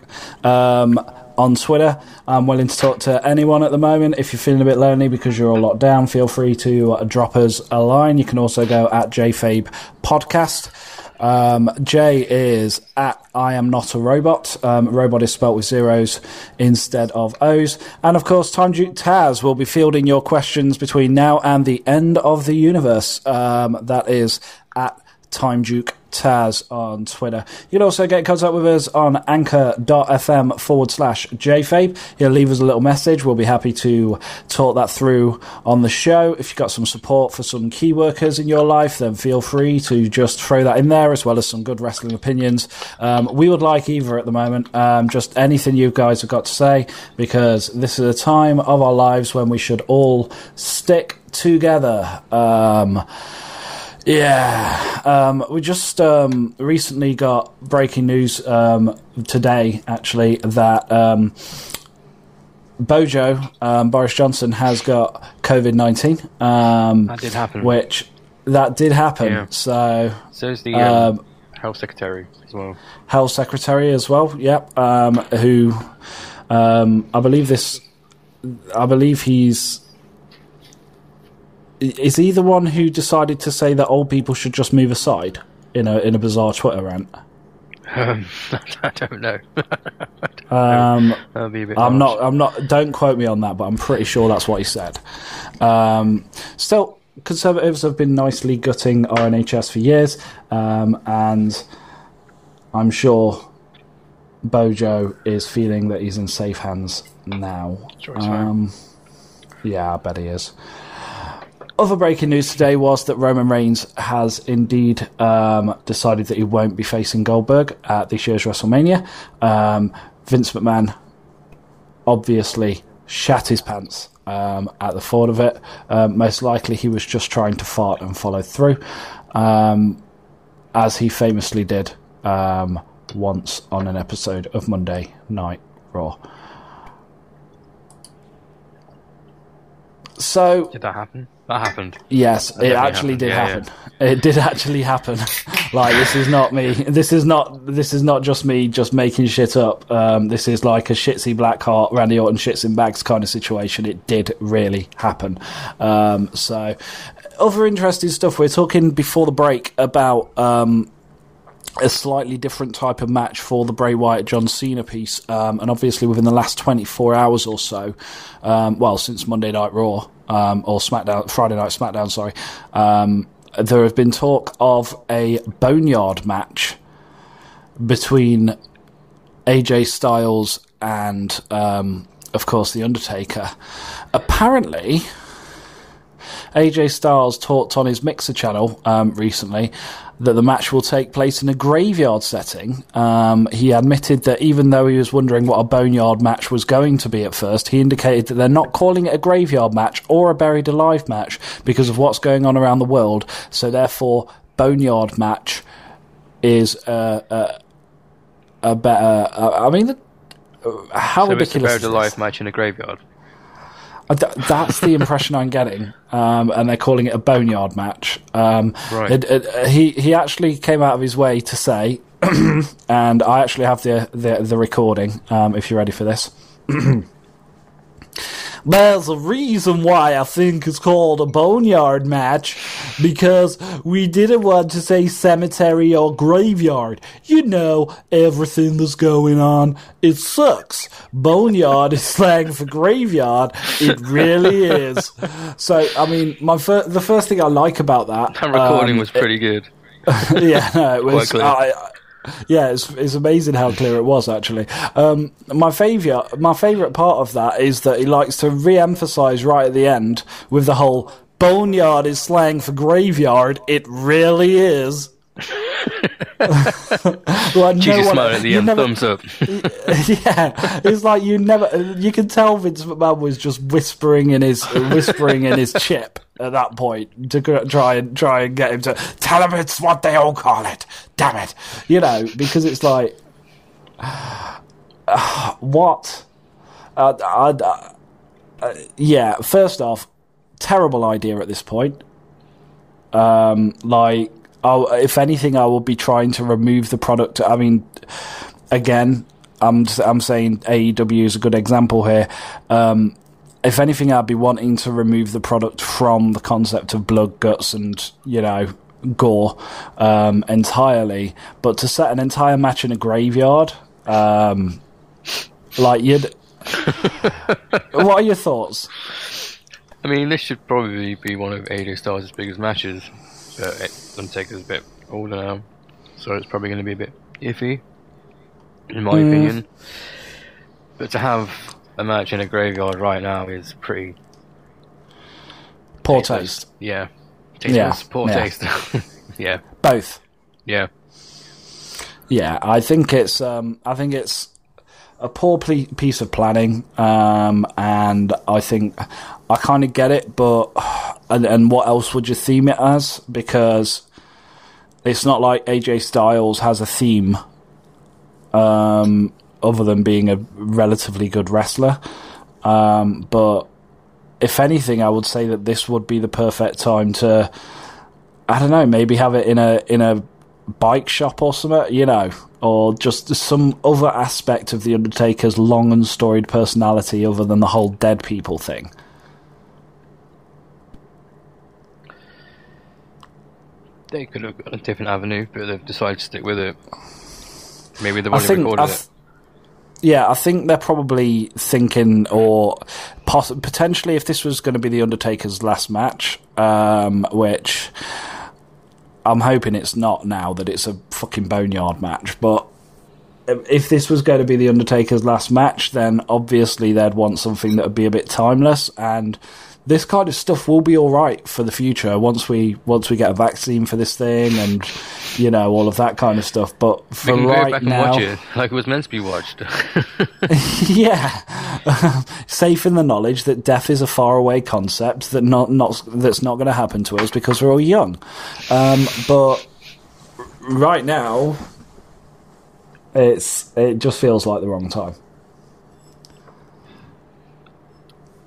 um, on Twitter. I'm willing to talk to anyone at the moment. If you're feeling a bit lonely because you're all locked down, feel free to uh, drop us a line. You can also go at JFabe Podcast. Um, Jay is at I am not a robot. Um, robot is spelt with zeros instead of O's. And of course, Time Duke Taz will be fielding your questions between now and the end of the universe. Um, that is at Time Duke Taz on Twitter. You can also get in contact with us on anchor.fm forward slash JFabe. He'll leave us a little message. We'll be happy to talk that through on the show. If you've got some support for some key workers in your life, then feel free to just throw that in there as well as some good wrestling opinions. Um, we would like either at the moment, um, just anything you guys have got to say, because this is a time of our lives when we should all stick together. Um, yeah, um, we just um, recently got breaking news um, today, actually, that um, Bojo um, Boris Johnson has got COVID nineteen. Um, That did happen. Which that did happen. Yeah. So So is the health secretary as well. health secretary as well. Yep. Um, who um, I believe this. I believe he's. Is he the one who decided to say that old people should just move aside in a in a bizarre Twitter rant? Um, I don't know. Um, be a bit. I'm not. I'm not. Don't quote me on that, but I'm pretty sure that's what he said. Um, still, Conservatives have been nicely gutting our NHS for years, um, and I'm sure Bojo is feeling that he's in safe hands now. Um, yeah, I bet he is. Other breaking news today was that Roman Reigns has indeed um, decided that he won't be facing Goldberg at this year's WrestleMania. Um, Vince McMahon obviously shat his pants um, at the thought of it. Um, most likely, he was just trying to fart and follow through, um, as he famously did um, once on an episode of Monday Night Raw. So Did that happen? That happened. Yes, it actually happened. did Yeah, happen. It did actually happen. like this is not me. This is not. This is not just me just making shit up. Um, this is like a shitsy Blackheart, Randy Orton shits in bags kind of situation. It did really happen. Um, so, other interesting stuff. We're talking before the break about. Um, a slightly different type of match for the Bray Wyatt John Cena piece, um, and obviously within the last 24 hours or so, um, well, since Monday Night Raw um, or SmackDown, Friday Night SmackDown, sorry, um, there have been talk of a boneyard match between AJ Styles and, um, of course, The Undertaker. Apparently, AJ Styles talked on his Mixer channel um, recently that the match will take place in a graveyard setting. Um, he admitted that even though he was wondering what a boneyard match was going to be at first, he indicated that they're not calling it a graveyard match or a buried alive match because of what's going on around the world. So therefore, boneyard match is a, a, a better. Uh, I mean, uh, how so it's a ridiculous! buried alive match in a graveyard. Uh, th- that's the impression I'm getting, um, and they're calling it a boneyard match. Um, Right. it- it- he he actually came out of his way to say, and I actually have the the, the recording. Um, if you're ready for this, There's a reason why I think it's called a boneyard match because we didn't want to say cemetery or graveyard. You know, everything that's going on, it sucks. Boneyard is slang for graveyard. It really is. So, I mean, my fir- the first thing I like about that. That recording um, was pretty good. yeah, no, it was. I- yeah, it's it's amazing how clear it was actually. Um, my favorite my favorite part of that is that he likes to re-emphasize right at the end with the whole boneyard is slang for graveyard. It really is. Like, Cheeky no smile at the end, never- thumbs up. yeah, it's like you never. You can tell Vince McMahon was just whispering in his whispering in his chip at that point to try and try and get him to tell him it's what they all call it. Damn it, you know, because it's like what? Uh, I, I, uh, yeah, first off, terrible idea at this point. Um, like, I'll, if anything, I will be trying to remove the product. I mean, again, I'm I'm saying AEW is a good example here. Um, if anything, I'd be wanting to remove the product from the concept of blood, guts, and you know gore um, entirely. But to set an entire match in a graveyard, um, like you'd. what are your thoughts? I mean, this should probably be one of AJ Styles' biggest matches. But it- Undertaker's a bit older now, so it's probably going to be a bit iffy, in my Mm. opinion. But to have a match in a graveyard right now is pretty Poor tasteless. taste. Yeah, tasteless. Yeah, Poor yeah. taste. yeah, Both. yeah. Yeah, I think it's um, I think it's a poor piece of planning, um, and I think I kind of get it, but and, and what else would you theme it as? Because it's not like AJ Styles has a theme, um, other than being a relatively good wrestler. Um, but if anything, I would say that this would be the perfect time to, I don't know, maybe have it in a in a bike shop or something, you know, or just some other aspect of the Undertaker's long and storied personality other than the whole dead people thing. They could have got a different avenue, but they've decided to stick with it. Maybe they've already recorded it. yeah, I think they're probably thinking, or poss- potentially, if this was going to be the Undertaker's last match, um, which I'm hoping it's not now that it's a fucking boneyard match, but if this was going to be the Undertaker's last match, then obviously they'd want something that would be a bit timeless, and this kind of stuff will be all right for the future once we once we get a vaccine for this thing, and you know all of that kind of stuff. But for right now, and watch it like it was meant to be watched. yeah, safe in the knowledge that death is a faraway concept that not not that's not going to happen to us because we're all young. Um, but right now, it's it just feels like the wrong time.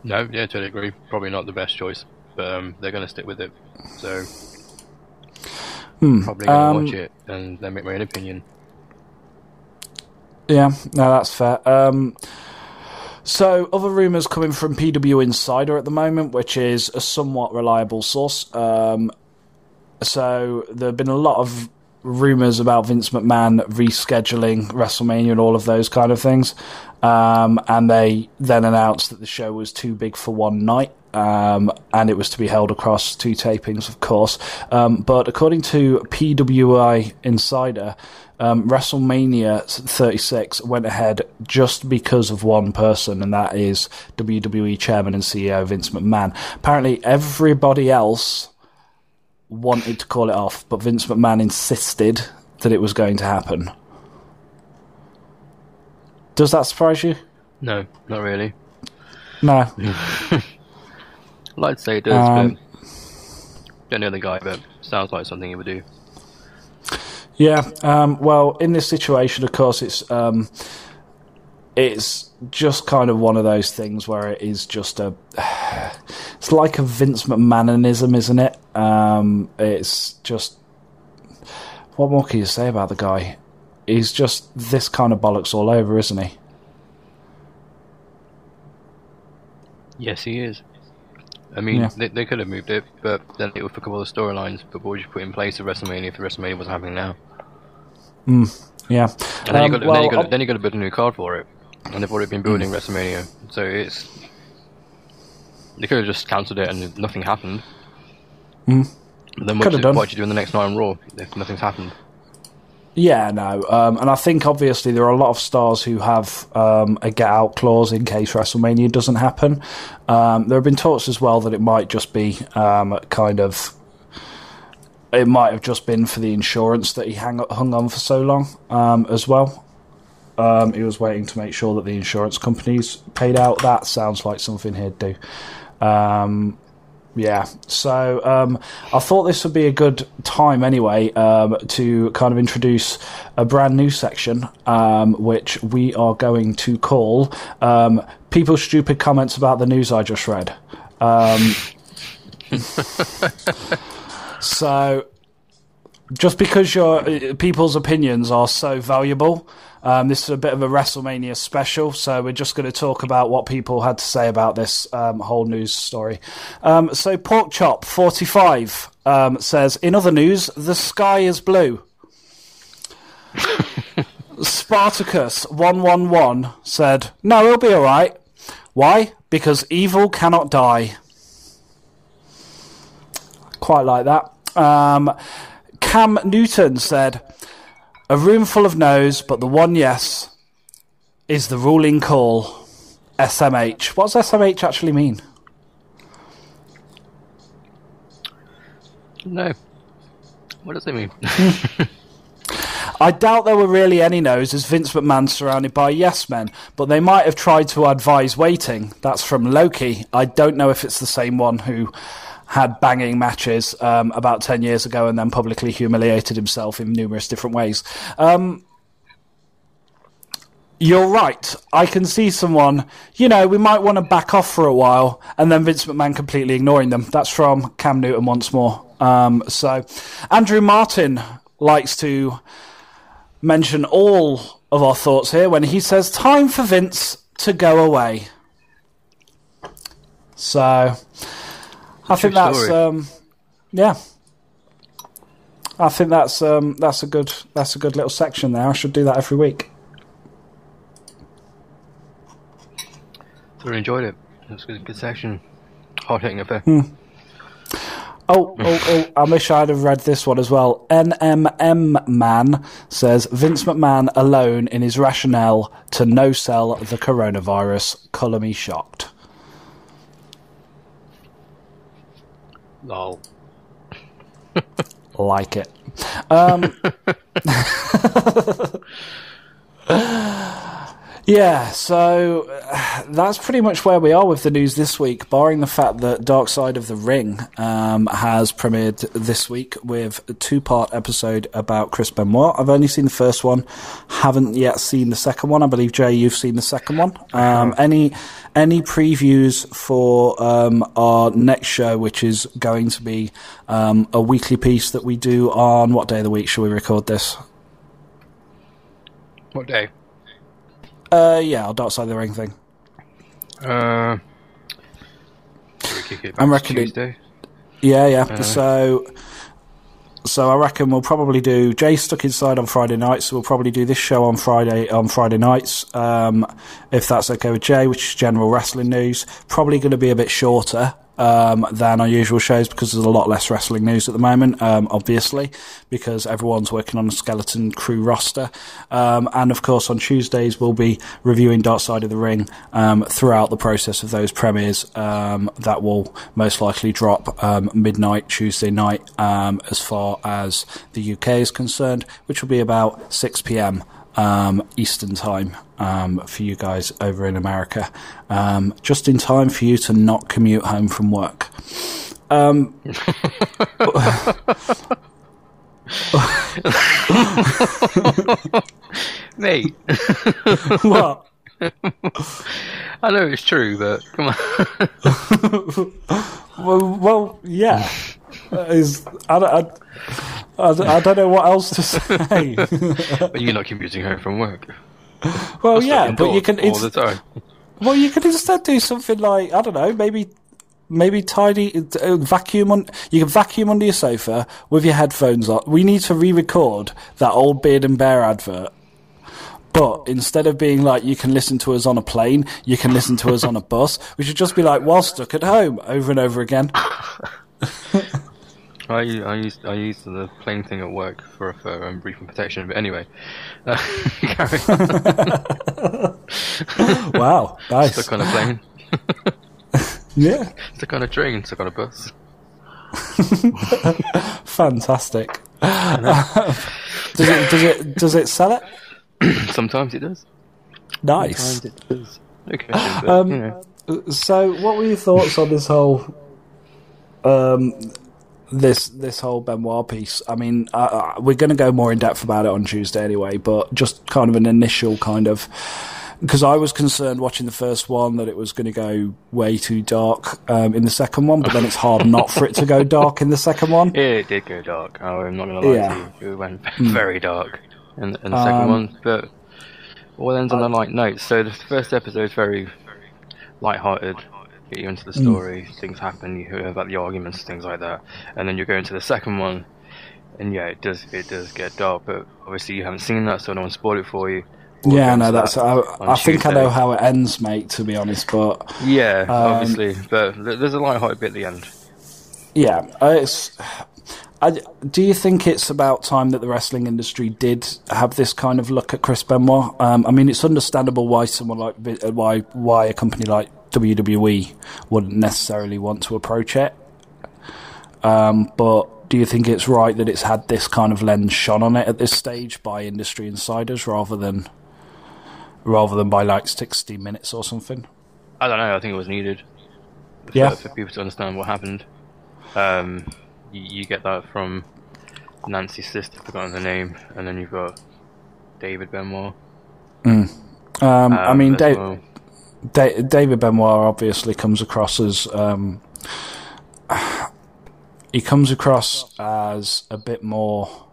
No, yeah, totally agree. Probably not the best choice, but um, they're going to stick with it. So probably going to um, watch it and then make my own opinion. Yeah, no, that's fair. Um, so, other rumours coming from PW Insider at the moment, which is a somewhat reliable source. Um, so, there have been a lot of rumours about Vince McMahon rescheduling WrestleMania and all of those kind of things. Um, and they then announced that the show was too big for one night. Um, and it was to be held across two tapings, of course. Um, but according to PWI Insider, um, WrestleMania 36 went ahead just because of one person, and that is WWE Chairman and CEO Vince McMahon. Apparently, everybody else wanted to call it off, but Vince McMahon insisted that it was going to happen. Does that surprise you? No, not really. No. I'd like to say it does, Um, but don't know the guy, but sounds like something he would do. Yeah. Um, well, in this situation, of course, it's um, it's just kind of one of those things where it is just a. It's like a Vince McMahonism, isn't it? Um, it's just. What more can you say about the guy? He's just this kind of bollocks all over, isn't he? Yes, he is. I mean, Yeah. they, they could have moved it, but then it would fuck up all the storylines. But what would you put in place of WrestleMania if the WrestleMania wasn't happening now? Yeah. And then, Um, you got, well, then, you got, then you got to build a new card for it, and they've already been building WrestleMania, so it's they could have just cancelled it and nothing happened. Mm. Then Could what, done. what you do in the next night on Raw if nothing's happened? Yeah, no, um, and I think obviously there are a lot of stars who have um, a get out clause in case WrestleMania doesn't happen. Um, there have been talks as well that it might just be um, kind of. It might have just been for the insurance that he hang, hung on for so long um, as well. Um, he was waiting to make sure that the insurance companies paid out. That sounds like something he'd do. Um, yeah, so um, I thought this would be a good time anyway um, to kind of introduce a brand new section, um, which we are going to call um, People's Stupid Comments About the News I Just Read. Um, so, just because your people's opinions are so valuable, um, this is a bit of a WrestleMania special. So we're just going to talk about what people had to say about this um, whole news story. Um, so Pork Chop forty five um, says, in other news, the sky is blue. Spartacus one one one said, no, he'll be all right. Why? Because evil cannot die. Quite like that. Um, Cam Newton said, A room full of no's, but the one yes is the ruling call. SMH. What does SMH actually mean? No. What does it mean? I doubt there were really any no's as Vince McMahon's surrounded by yes men, but they might have tried to advise waiting. That's from Loki. I don't know if it's the same one who had banging matches um, about 10 years ago and then publicly humiliated himself in numerous different ways. Um, you're right. I can see someone, you know, we might want to back off for a while and then Vince McMahon completely ignoring them. That's from Cam Newton once more. Um, so, Andrew Martin likes to mention all of our thoughts here when he says, Time for Vince to go away. So, I think that's, um, yeah. I think that's um, that's a good that's a good little section there. I should do that every week. I enjoyed it. It was a good, good section. Hard hitting affair. Oh, oh, oh, I wish I'd have read this one as well. NMM Man says Vince McMahon alone in his rationale to no sell the coronavirus. Colour me shocked. Lol. Like it. Um, yeah, so uh, that's pretty much where we are with the news this week, barring the fact that Dark Side of the Ring um, has premiered this week with a two part episode about Chris Benoit. I've only seen the first one, haven't yet seen the second one. I believe, Jay, you've seen the second one. Um, any any previews for um, our next show, which is going to be um, a weekly piece that we do on what day of the week shall we record this? What day? Uh, yeah, our Dark Side of the Ring thing. Uh, kick it I'm to reckoning- Tuesday. Yeah, yeah. Uh. so, so I reckon we'll probably do Jay stuck inside on Friday night. So we'll probably do this show on Friday on Friday nights, um, if that's okay with Jay, which is general wrestling news. Probably going to be a bit shorter. Um, than our usual shows because there's a lot less wrestling news at the moment, um, obviously, because everyone's working on a skeleton crew roster. Um, and of course, on Tuesdays, we'll be reviewing Dark Side of the Ring um, throughout the process of those premieres. Um, that will most likely drop um, midnight Tuesday night as far as the UK is concerned, which will be about 6 pm. Eastern time um, for you guys over in America, um, just in time for you to not commute home from work. Um, Mate, what? I know it's true, but come on. Well, well yeah. Is I, I, I, I don't know what else to say. but you're not commuting home from work. well, yeah, but you can. all the time. Well, you could instead do something like I don't know, maybe maybe tidy uh, vacuum on. You can vacuum under your sofa with your headphones on. We need to re-record that old Beard and Bear advert. But instead of being like you can listen to us on a plane, you can listen to us on a bus. We should just be like while stuck at home over and over again. I, I used I used the plane thing at work for for um, briefing protection. But anyway, uh, carry on. Wow, nice. stuck on a plane, Yeah, stuck on a train, stuck on a bus. fantastic. does it does it does it sell it? Sometimes it does. Nice. Sometimes it does. Commission, but Um, you know. So, what were your thoughts on this whole, um, this this whole Benoit piece? I mean, uh, we're going to go more in depth about it on Tuesday anyway, but just kind of an initial kind of because I was concerned watching the first one that it was going to go way too dark um, in the second one, but then it's hard not for it to go dark in the second one. It did go dark. Oh, I'm not gonna lie Yeah. to you. It went very dark in, in the second Um, one, but all ends on a light note. So the first episode is very light-hearted. Get you into the story. Things happen. You hear about the arguments, things like that, and then you go into the second one, and yeah, it does it does get dark. But obviously you haven't seen that, so no one spoiled it for you. We'll Yeah, no, that's. that I, I think I know how it ends, mate. To be honest, but Yeah, Um, obviously, but there's a light-hearted bit at the end. Yeah, uh, it's. I, do you think it's about time that the wrestling industry did have this kind of look at Chris Benoit? Um, I mean, it's understandable why someone like uh, why why a company like WWE wouldn't necessarily want to approach it. Um, but do you think it's right that it's had this kind of lens shone on it at this stage by industry insiders rather than rather than by like sixty minutes or something? I don't know. I think it was needed. For, Yeah. for people to understand what happened. Um, you, you get that from Nancy's sister, forgotten her name, and then you've got David Benoit. Um, I um, mean, Dave. well. Da- David Benoit obviously comes across as um, he comes across as a bit more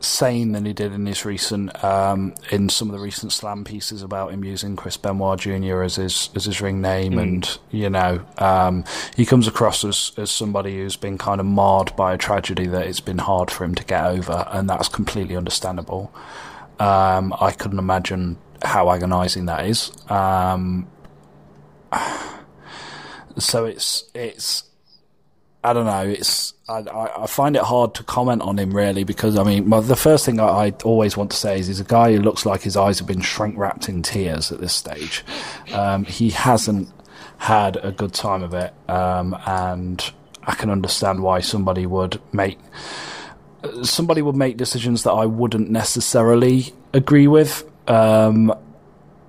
sane than he did in his recent um, in some of the recent slam pieces about him using Chris Benoit Jr. as his as his ring name, and you know um, he comes across as as somebody who's been kind of marred by a tragedy that it's been hard for him to get over, and that's completely understandable. Um, I couldn't imagine how agonising that is. Um, so it's it's I don't know. It's I, I, find it hard to comment on him really because I mean the first thing I, I always want to say is he's a guy who looks like his eyes have been shrink wrapped in tears at this stage. Um, he hasn't had a good time of it, um, and I can understand why somebody would make somebody would make decisions that I wouldn't necessarily agree with. Um,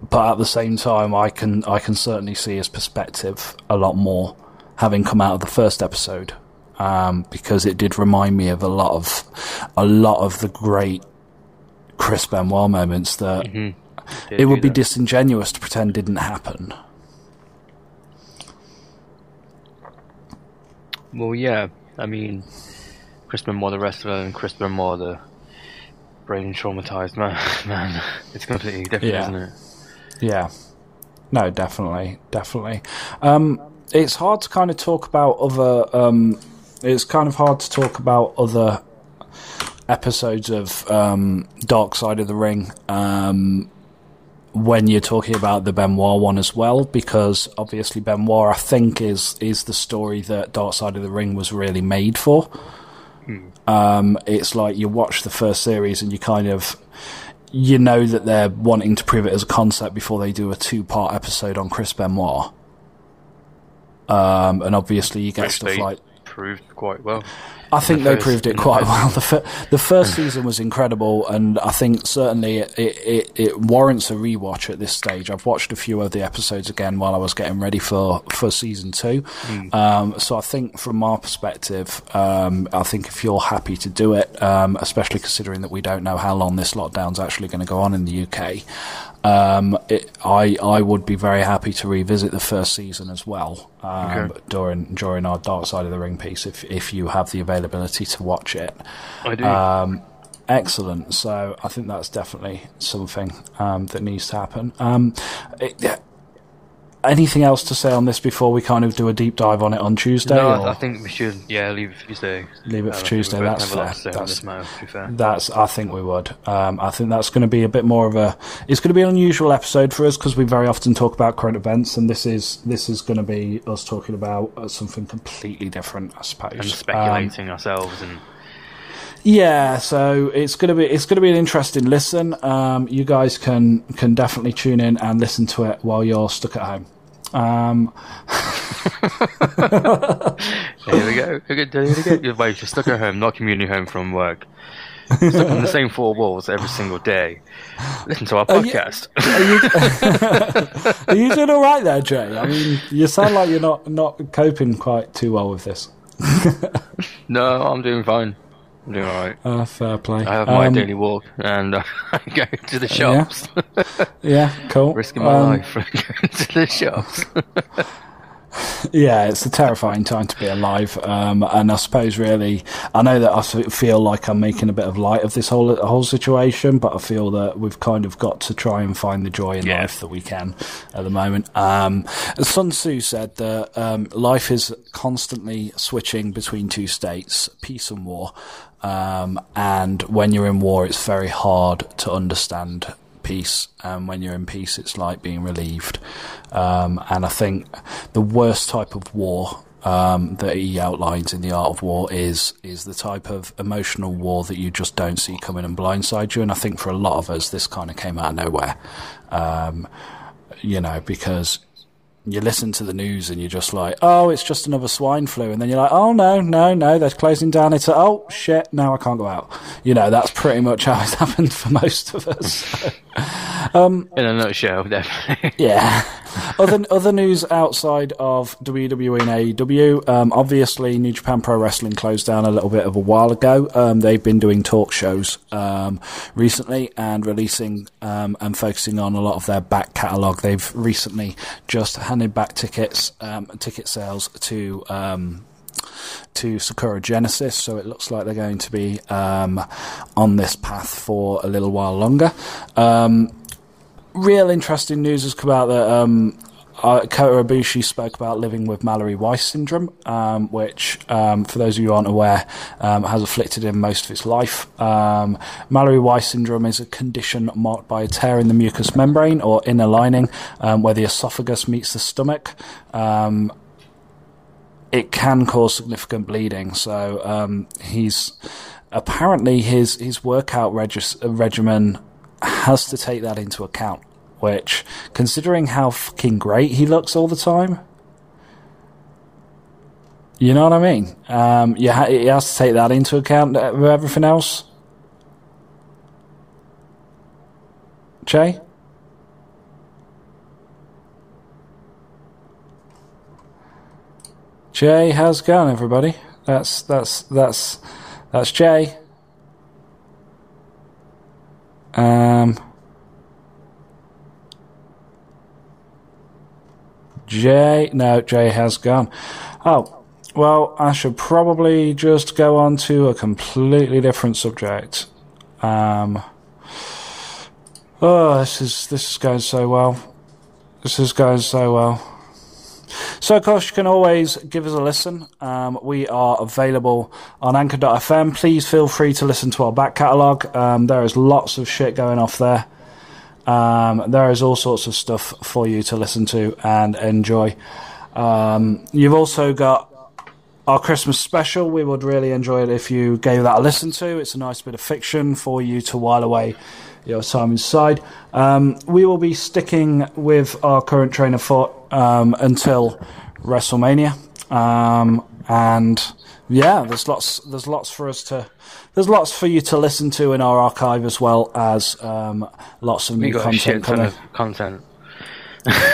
but at the same time, I can I can certainly see his perspective a lot more, having come out of the first episode, um, because it did remind me of a lot of a lot of the great Chris Benoit moments that Did it would be that. disingenuous to pretend didn't happen. Well, yeah. I mean, Chris Benoit the wrestler and Chris Benoit the brain traumatized man. man, it's completely different, Yeah. isn't it? Yeah. No, definitely, definitely. Um, it's hard to kind of talk about other. Um, it's kind of hard to talk about other episodes of um, Dark Side of the Ring um, when you're talking about the Benoit one as well, because obviously Benoit, I think, is is the story that Dark Side of the Ring was really made for. Um, it's like you watch the first series and you kind of you know that they're wanting to prove it as a concept before they do a two part episode on Chris Benoit. Um, and obviously you get Which stuff like proved quite well. I think the they proved it quite well. The, fir- the first season was incredible, and I think certainly it, it, it, warrants a rewatch at this stage. I've watched a few of the episodes again while I was getting ready for, for season two. Um, so I think, from our perspective, um, I think if you're happy to do it, um, especially considering that we don't know how long this lockdown's actually going to go on in the UK, um, it, I I would be very happy to revisit the first season as well um, Okay. during during our Dark Side of the Ring piece if if you have the availability to watch it. I do. Um, excellent. So I think that's definitely something um, that needs to happen. Um, it, yeah, anything else to say on this before we kind of do a deep dive on it on Tuesday? no, or I think we should. Yeah, leave it for Tuesday. leave it Um, for Tuesday. That's have a lot to fair. That's matter, fair. That's. I think we would. Um, I think that's going to be a bit more of a. It's going to be an unusual episode for us because we very often talk about current events, and this is this is going to be us talking about uh, something completely different, I suppose. And Um, speculating ourselves and yeah, so it's gonna be it's gonna be an interesting listen. Um, you guys can can definitely tune in and listen to it while you're stuck at home. Um, here we go. Here we go. Here we go. You're, wait, you're stuck at home, not commuting home from work. Stuck in the same four walls every single day. Listen to our Are you- podcast. are you doing all right there, Jay? I mean, you sound like you're not not coping quite too well with this. no, I'm doing fine. Doing alright. Uh, fair play. I have my Um, daily walk and I go to the shops. Yeah, cool. Risking my Um, life going to the shops. Yeah, it's a terrifying time to be alive, um, and I suppose really, I know that I feel like I'm making a bit of light of this whole whole situation, but I feel that we've kind of got to try and find the joy in Yeah. life that we can at the moment. Um, Sun Tzu said that um, life is constantly switching between two states, peace and war, um, and when you're in war, it's very hard to understand peace, and when you're in peace, it's like being relieved. Um, and I think the worst type of war um, that he outlines in the Art of War is is the type of emotional war that you just don't see coming and blindside you. And I think for a lot of us, this kind of came out of nowhere. Um, you know, because you listen to the news and you're just like, oh, it's just another swine flu, and then you're like, oh no, no, no, they're closing down. It's oh shit, now I can't go out. You know, that's pretty much how it's happened for most of us. um, In a nutshell, definitely. Yeah. Other other news outside of WWE and AEW, um, obviously New Japan Pro Wrestling closed down a little bit of a while ago. Um, they've been doing talk shows um, recently and releasing um, and focusing on a lot of their back catalogue. They've recently just handed back tickets, um, ticket sales to. Um, to Sakura Genesis, so it looks like they're going to be um, on this path for a little while longer. Um, real interesting news has come out that um, uh, Kota Ibushi spoke about living with Mallory Weiss syndrome, um, which, um, for those of you who aren't aware, um, has afflicted him most of his life. Um, Mallory Weiss syndrome is a condition marked by a tear in the mucous membrane or inner lining um, where the esophagus meets the stomach. Um, it can cause significant bleeding. So um, he's apparently his his workout regis- regimen has to take that into account. Which, considering how fucking great he looks all the time, you know what I mean. Um, you ha- he has to take that into account uh, with everything else. Jay. Jay, how's it going, everybody? That's that's that's that's Jay. Um, Jay, no, Jay has gone. Oh, well, I should probably just go on to a completely different subject. Um, oh, this is this is going so well. This is going so well. So, of course, you can always give us a listen. Um, we are available on Anchor.fm. Please feel free to listen to our back catalogue. Um, there is lots of shit going off there. Um, there is all sorts of stuff for you to listen to and enjoy. Um, you've also got our Christmas special. We would really enjoy it if you gave that a listen to. It's a nice bit of fiction for you to while away your time inside. Um, we will be sticking with our current train of thought um, until WrestleMania, um, and yeah, there's lots. There's lots for us to. There's lots for you to listen to in our archive as well as um, lots of We new content coming. content.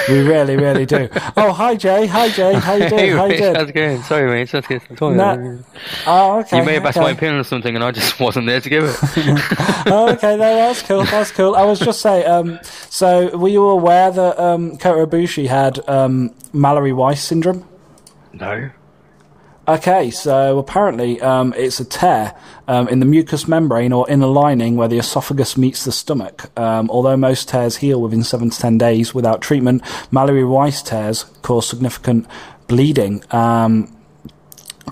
We really, really do. Oh, hi Jay. Hi Jay. How you doing? How you Hey, mate, how's doing? it going? Sorry, mate. Just get some talking. No. Oh, okay. you may have asked okay. my opinion on something, and I just wasn't there to give it. oh, okay, no, that's cool. That's cool. I was just saying. Um, so, were you aware that um, Kota Ibushi had um, Mallory Weiss syndrome? no. Okay, so apparently um, it's a tear um, in the mucous membrane or inner lining where the esophagus meets the stomach. Um, although most tears heal within seven to ten days without treatment, Mallory Weiss tears cause significant bleeding. Um,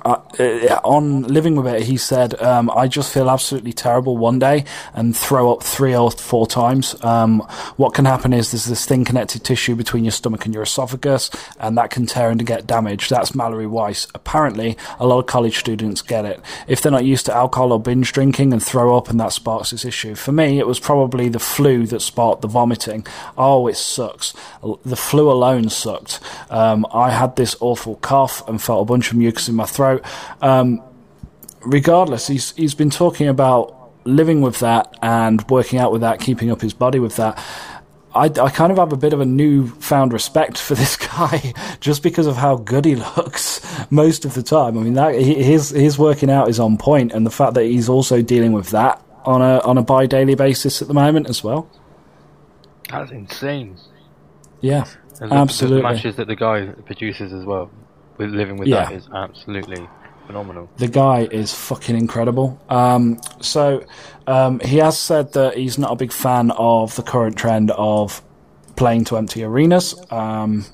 uh, uh, on living with it, he said, um, "I just feel absolutely terrible one day and throw up three or four times. Um, what can happen is there's this thin connective tissue between your stomach and your esophagus, and that can tear and get damaged. That's Mallory Weiss. Apparently, a lot of college students get it if they're not used to alcohol or binge drinking and throw up, and that sparks this issue. For me, it was probably the flu that sparked the vomiting. Oh, it sucks. The flu alone sucked. Um, I had this awful cough and felt a bunch of mucus in my throat." Um, regardless, he's he's been talking about living with that and working out with that, keeping up his body with that. I, I kind of have a bit of a newfound respect for this guy just because of how good he looks most of the time. I mean, that his his working out is on point, and the fact that he's also dealing with that on a on a bi daily basis at the moment as well. That's insane. Yeah, And the, absolutely. The matches that the guy produces as well, living with Yeah. that, is absolutely phenomenal. The guy is fucking incredible. Um, so um, he has said that he's not a big fan of the current trend of playing to empty arenas. Um,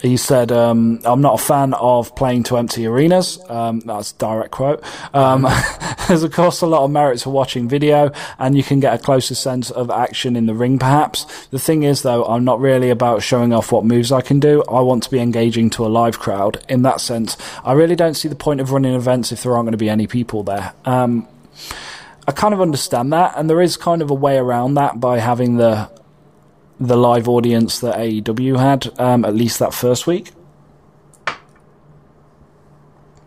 he said, um, "I'm not a fan of playing to empty arenas." Um, that's direct quote. Um, there's of course a lot of merit to watching video, and you can get a closer sense of action in the ring. Perhaps the thing is, though, I'm not really about showing off what moves I can do. I want to be engaging to a live crowd. In that sense, I really don't see the point of running events if there aren't going to be any people there. Um, I kind of understand that, and there is kind of a way around that by having the the live audience that AEW had, um, at least that first week.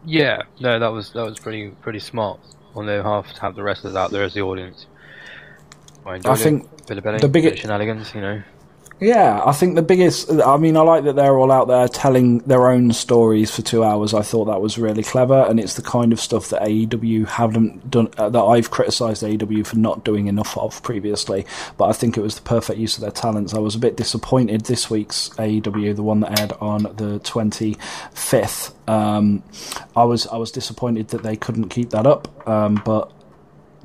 Yeah, no, that was that was pretty pretty smart on their half to have the wrestlers out there as the audience. I, I think bit of betting, the of shenanigans, you know. Yeah, I think the biggest. I mean, I like that they're all out there telling their own stories for two hours. I thought that was really clever, and it's the kind of stuff that AEW haven't done. Uh, that I've criticised AEW for not doing enough of previously. But I think it was the perfect use of their talents. I was a bit disappointed this week's AEW, the one that aired on the twenty fifth. Um, I was I was disappointed that they couldn't keep that up, um, but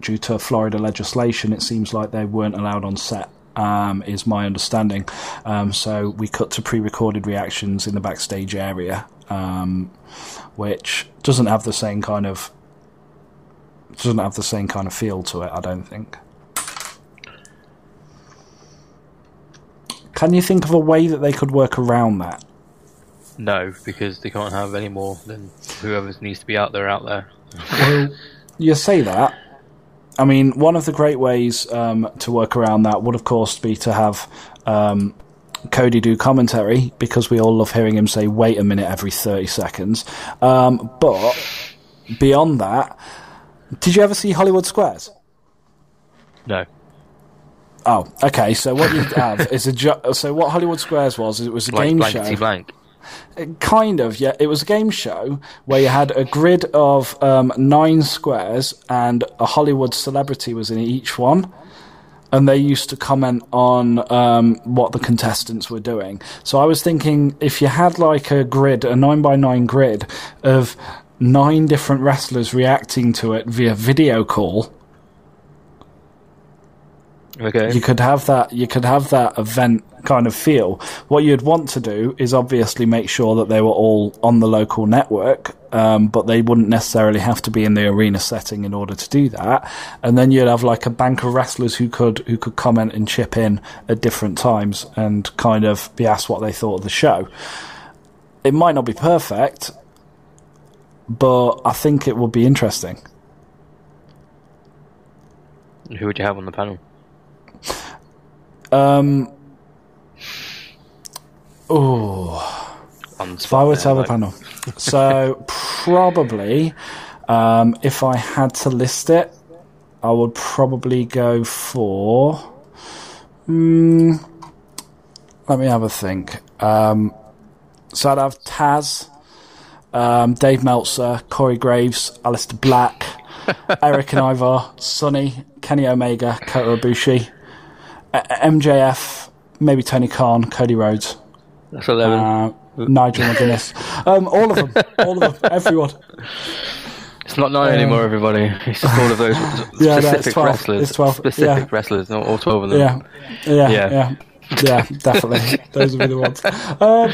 due to Florida legislation, it seems like they weren't allowed on set. Um, is my understanding. Um, so we cut to pre-recorded reactions in the backstage area, um, which doesn't have the same kind of doesn't have the same kind of feel to it. I don't think. Can you think of a way that they could work around that? No, because they can't have any more than whoever needs to be out there out there. Well, you say that. I mean, one of the great ways um, to work around that would, of course, be to have um, Cody do commentary because we all love hearing him say, wait a minute every 30 seconds. Um, but beyond that, did you ever see Hollywood Squares? No. Oh, okay. So what you have is a ju- so what Hollywood Squares was. It was a Blank, game show. blank. Kind of, yeah. It was a game show where you had a grid of um, nine squares and a Hollywood celebrity was in each one. And they used to comment on um, what the contestants were doing. So I was thinking if you had like a grid, a nine by nine grid of nine different wrestlers reacting to it via video call, Okay. you could have that you could have that event kind of feel what you'd want to do is obviously make sure that they were all on the local network um, but they wouldn't necessarily have to be in the arena setting in order to do that and then you'd have like a bank of wrestlers who could who could comment and chip in at different times and kind of be asked what they thought of the show it might not be perfect but i think it would be interesting Who would you have on the panel? Um oh If I were to have a panel. So probably, um, if I had to list it, I would probably go for. Mm, let me have a think. Um, so I'd have Taz, um, Dave Meltzer, Corey Graves, Aleister Black, Erik and Ivar, Sonny, Kenny Omega, Kota Ibushi, MJF, maybe Tony Khan, Cody Rhodes. That's eleven. Uh, Nigel McGuinness. Um, all of them. All of them. Everyone. It's not nine anymore, everybody. It's just all of those Yeah, specific 12. wrestlers. It's 12, Specific yeah. wrestlers, not all 12 of them. Yeah. Yeah. Yeah. Yeah. Yeah, definitely. Those will be the ones. Um,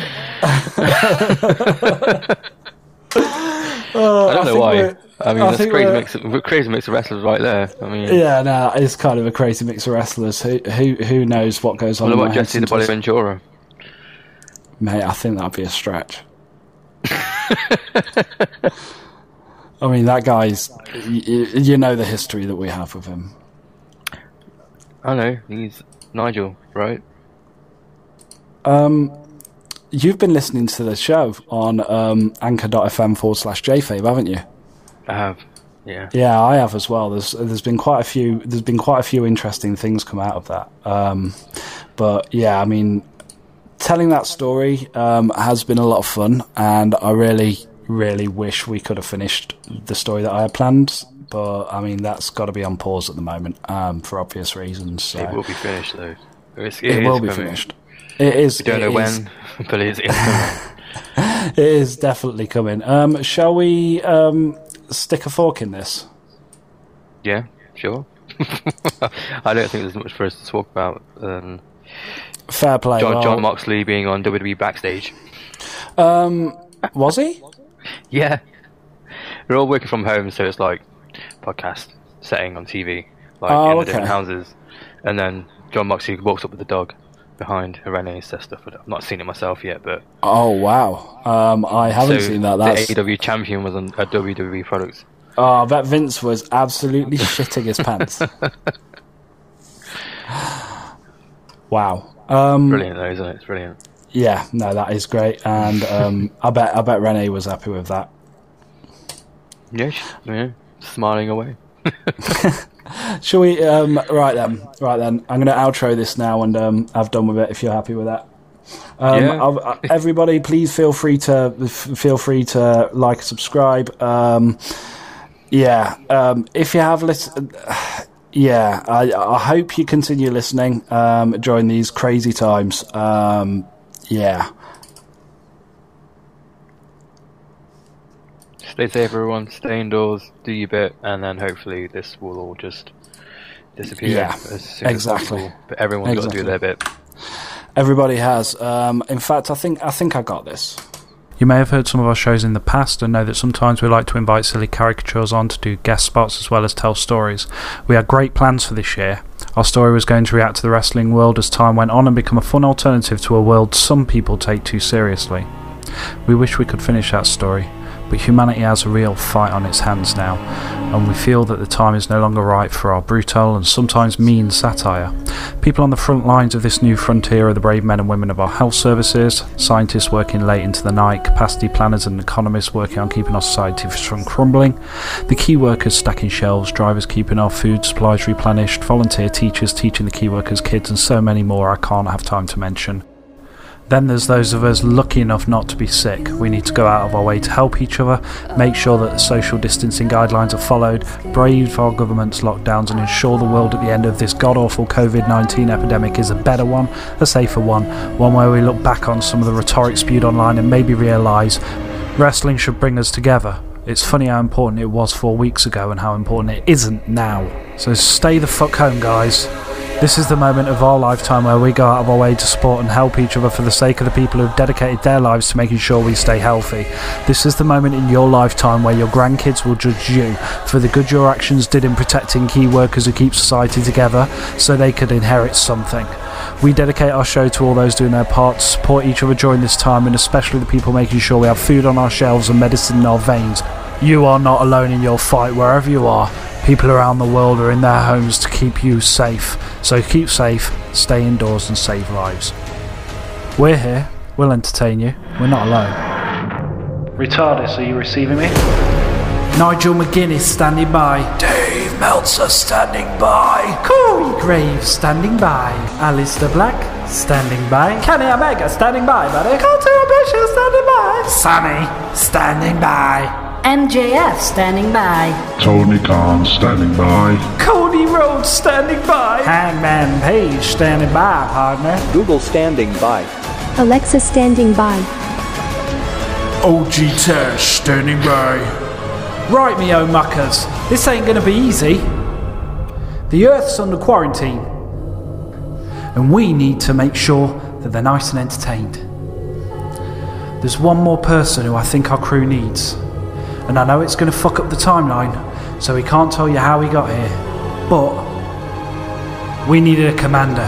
I don't know think why. I mean, I that's crazy mix, of, crazy mix of wrestlers right there. I mean, yeah, no, it's kind of a crazy mix of wrestlers. Who who who knows what goes on? what about Jesse the Body. Ventura? Mate, I think that'd be a stretch. I mean, that guy's. You, you know the history that we have with him. I know, he's Nigel, right? Um, you've been listening to the show on um, anchor.fm forward slash jfabe, haven't you? I have. Yeah. Yeah, I have as well. There's there's been quite a few there's been quite a few interesting things come out of that. Um, but yeah, I mean, telling that story um, has been a lot of fun, and I really really wish we could have finished the story that I had planned. But I mean, that's got to be on pause at the moment um, for obvious reasons. So It will be finished, though. It's, it is will be coming. finished. It is. We don't it know is- when, but it is coming. It is definitely coming. Um, shall we um, stick a fork in this? yeah, sure. I don't think there's much for us to talk about. Um, Fair play. John, well, Jon Moxley being on WWE backstage. um, was he? Yeah. We're all working from home, so it's like podcast setting on TV, like Oh, in the okay. different houses. And then Jon Moxley walks up with the dog behind Renee says stuff. I've not seen it myself yet, but Oh wow! Um, I haven't so seen that. That's the AEW champion was on a WWE product. oh, I bet Vince was absolutely shitting his pants. wow. Um, Brilliant, though, isn't it? It's brilliant. yeah, no, that is great, and um, I bet I bet Renee was happy with that. She's, yeah, smiling away. Shall we? Um, right then, right then. I'm going to outro this now, and um, I've done with it. If you're happy with that. Um, Yeah. I'll- uh, everybody, please feel free to f- feel free to like, subscribe. Um, yeah, um, if you have listened, yeah, I, I hope you continue listening um, during these crazy times. Um, yeah, Stay safe, everyone. Stay indoors. Do your bit, and then hopefully this will all just disappear Yeah, as soon exactly. as possible. But everyone's got to do their bit. everybody has. Um, in fact, I think I think I got this. You may have heard some of our shows in the past and know that sometimes we like to invite silly caricatures on to do guest spots as well as tell stories. We had great plans for this year. Our story was going to react to the wrestling world as time went on and become a fun alternative to a world some people take too seriously. We wish we could finish that story, but humanity has a real fight on its hands now, and we feel that the time is no longer right for our brutal and sometimes mean satire. People on the front lines of this new frontier are the brave men and women of our health services, scientists working late into the night, capacity planners and economists working on keeping our society from crumbling, the key workers stacking shelves, drivers keeping our food supplies replenished, volunteer teachers teaching the key workers' kids, and so many more I can't have time to mention. Then there's those of us lucky enough not to be sick. We need to go out of our way to help each other, make sure that the social distancing guidelines are followed, brave our government's lockdowns, and ensure the world at the end of this god awful COVID 19 epidemic is a better one, a safer one, one where we look back on some of the rhetoric spewed online and maybe realise wrestling should bring us together. It's funny how important it was four weeks ago and how important it isn't now. So stay the fuck home, guys. This is the moment of our lifetime where we go out of our way to support and help each other for the sake of the people who've dedicated their lives to making sure we stay healthy. This is the moment in your lifetime where your grandkids will judge you for the good your actions did in protecting key workers who keep society together so they could inherit something. We dedicate our show to all those doing their part support each other during this time and especially the people making sure we have food on our shelves and medicine in our veins. You are not alone in your fight wherever you are. People around the world are in their homes to keep you safe. So keep safe, stay indoors, and save lives. We're here. We'll entertain you. We're not alone. Retardus, are you receiving me? Nigel McGuinness standing by. Dave Meltzer standing by. Corey Graves standing by. Aleister Black standing by. Kenny Omega standing by, buddy. Kota Ibushi standing by. Sunny standing by. MJF standing by. Tony Khan standing by. Cody Rhodes standing by. Hangman Page standing by, partner. Google standing by. Alexa standing by. OG Tesh standing by. Right, me own muckers. This ain't gonna be easy. The Earth's under quarantine. And we need to make sure that they're nice and entertained. There's one more person who I think our crew needs. And I know it's gonna fuck up the timeline, so we can't tell you how he got here. But we needed a commander.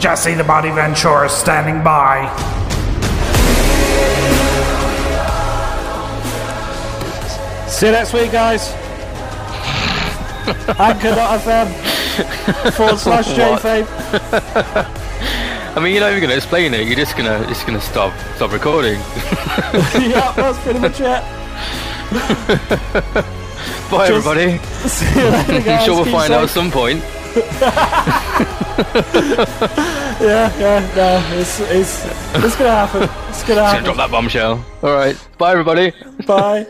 Jesse the Body Ventura standing by. See you next week, guys. Anchor.fm forward slash JFame. I mean, you're not even to explain it. You're just gonna just gonna stop stop recording. yeah, that's pretty much it. Bye, Just- everybody. See you later. I'm sure we'll Keep find out at some point. Yeah, yeah, no, it's it's it's gonna happen. It's gonna Gonna happen. drop that bombshell. All right. Bye, everybody. Bye.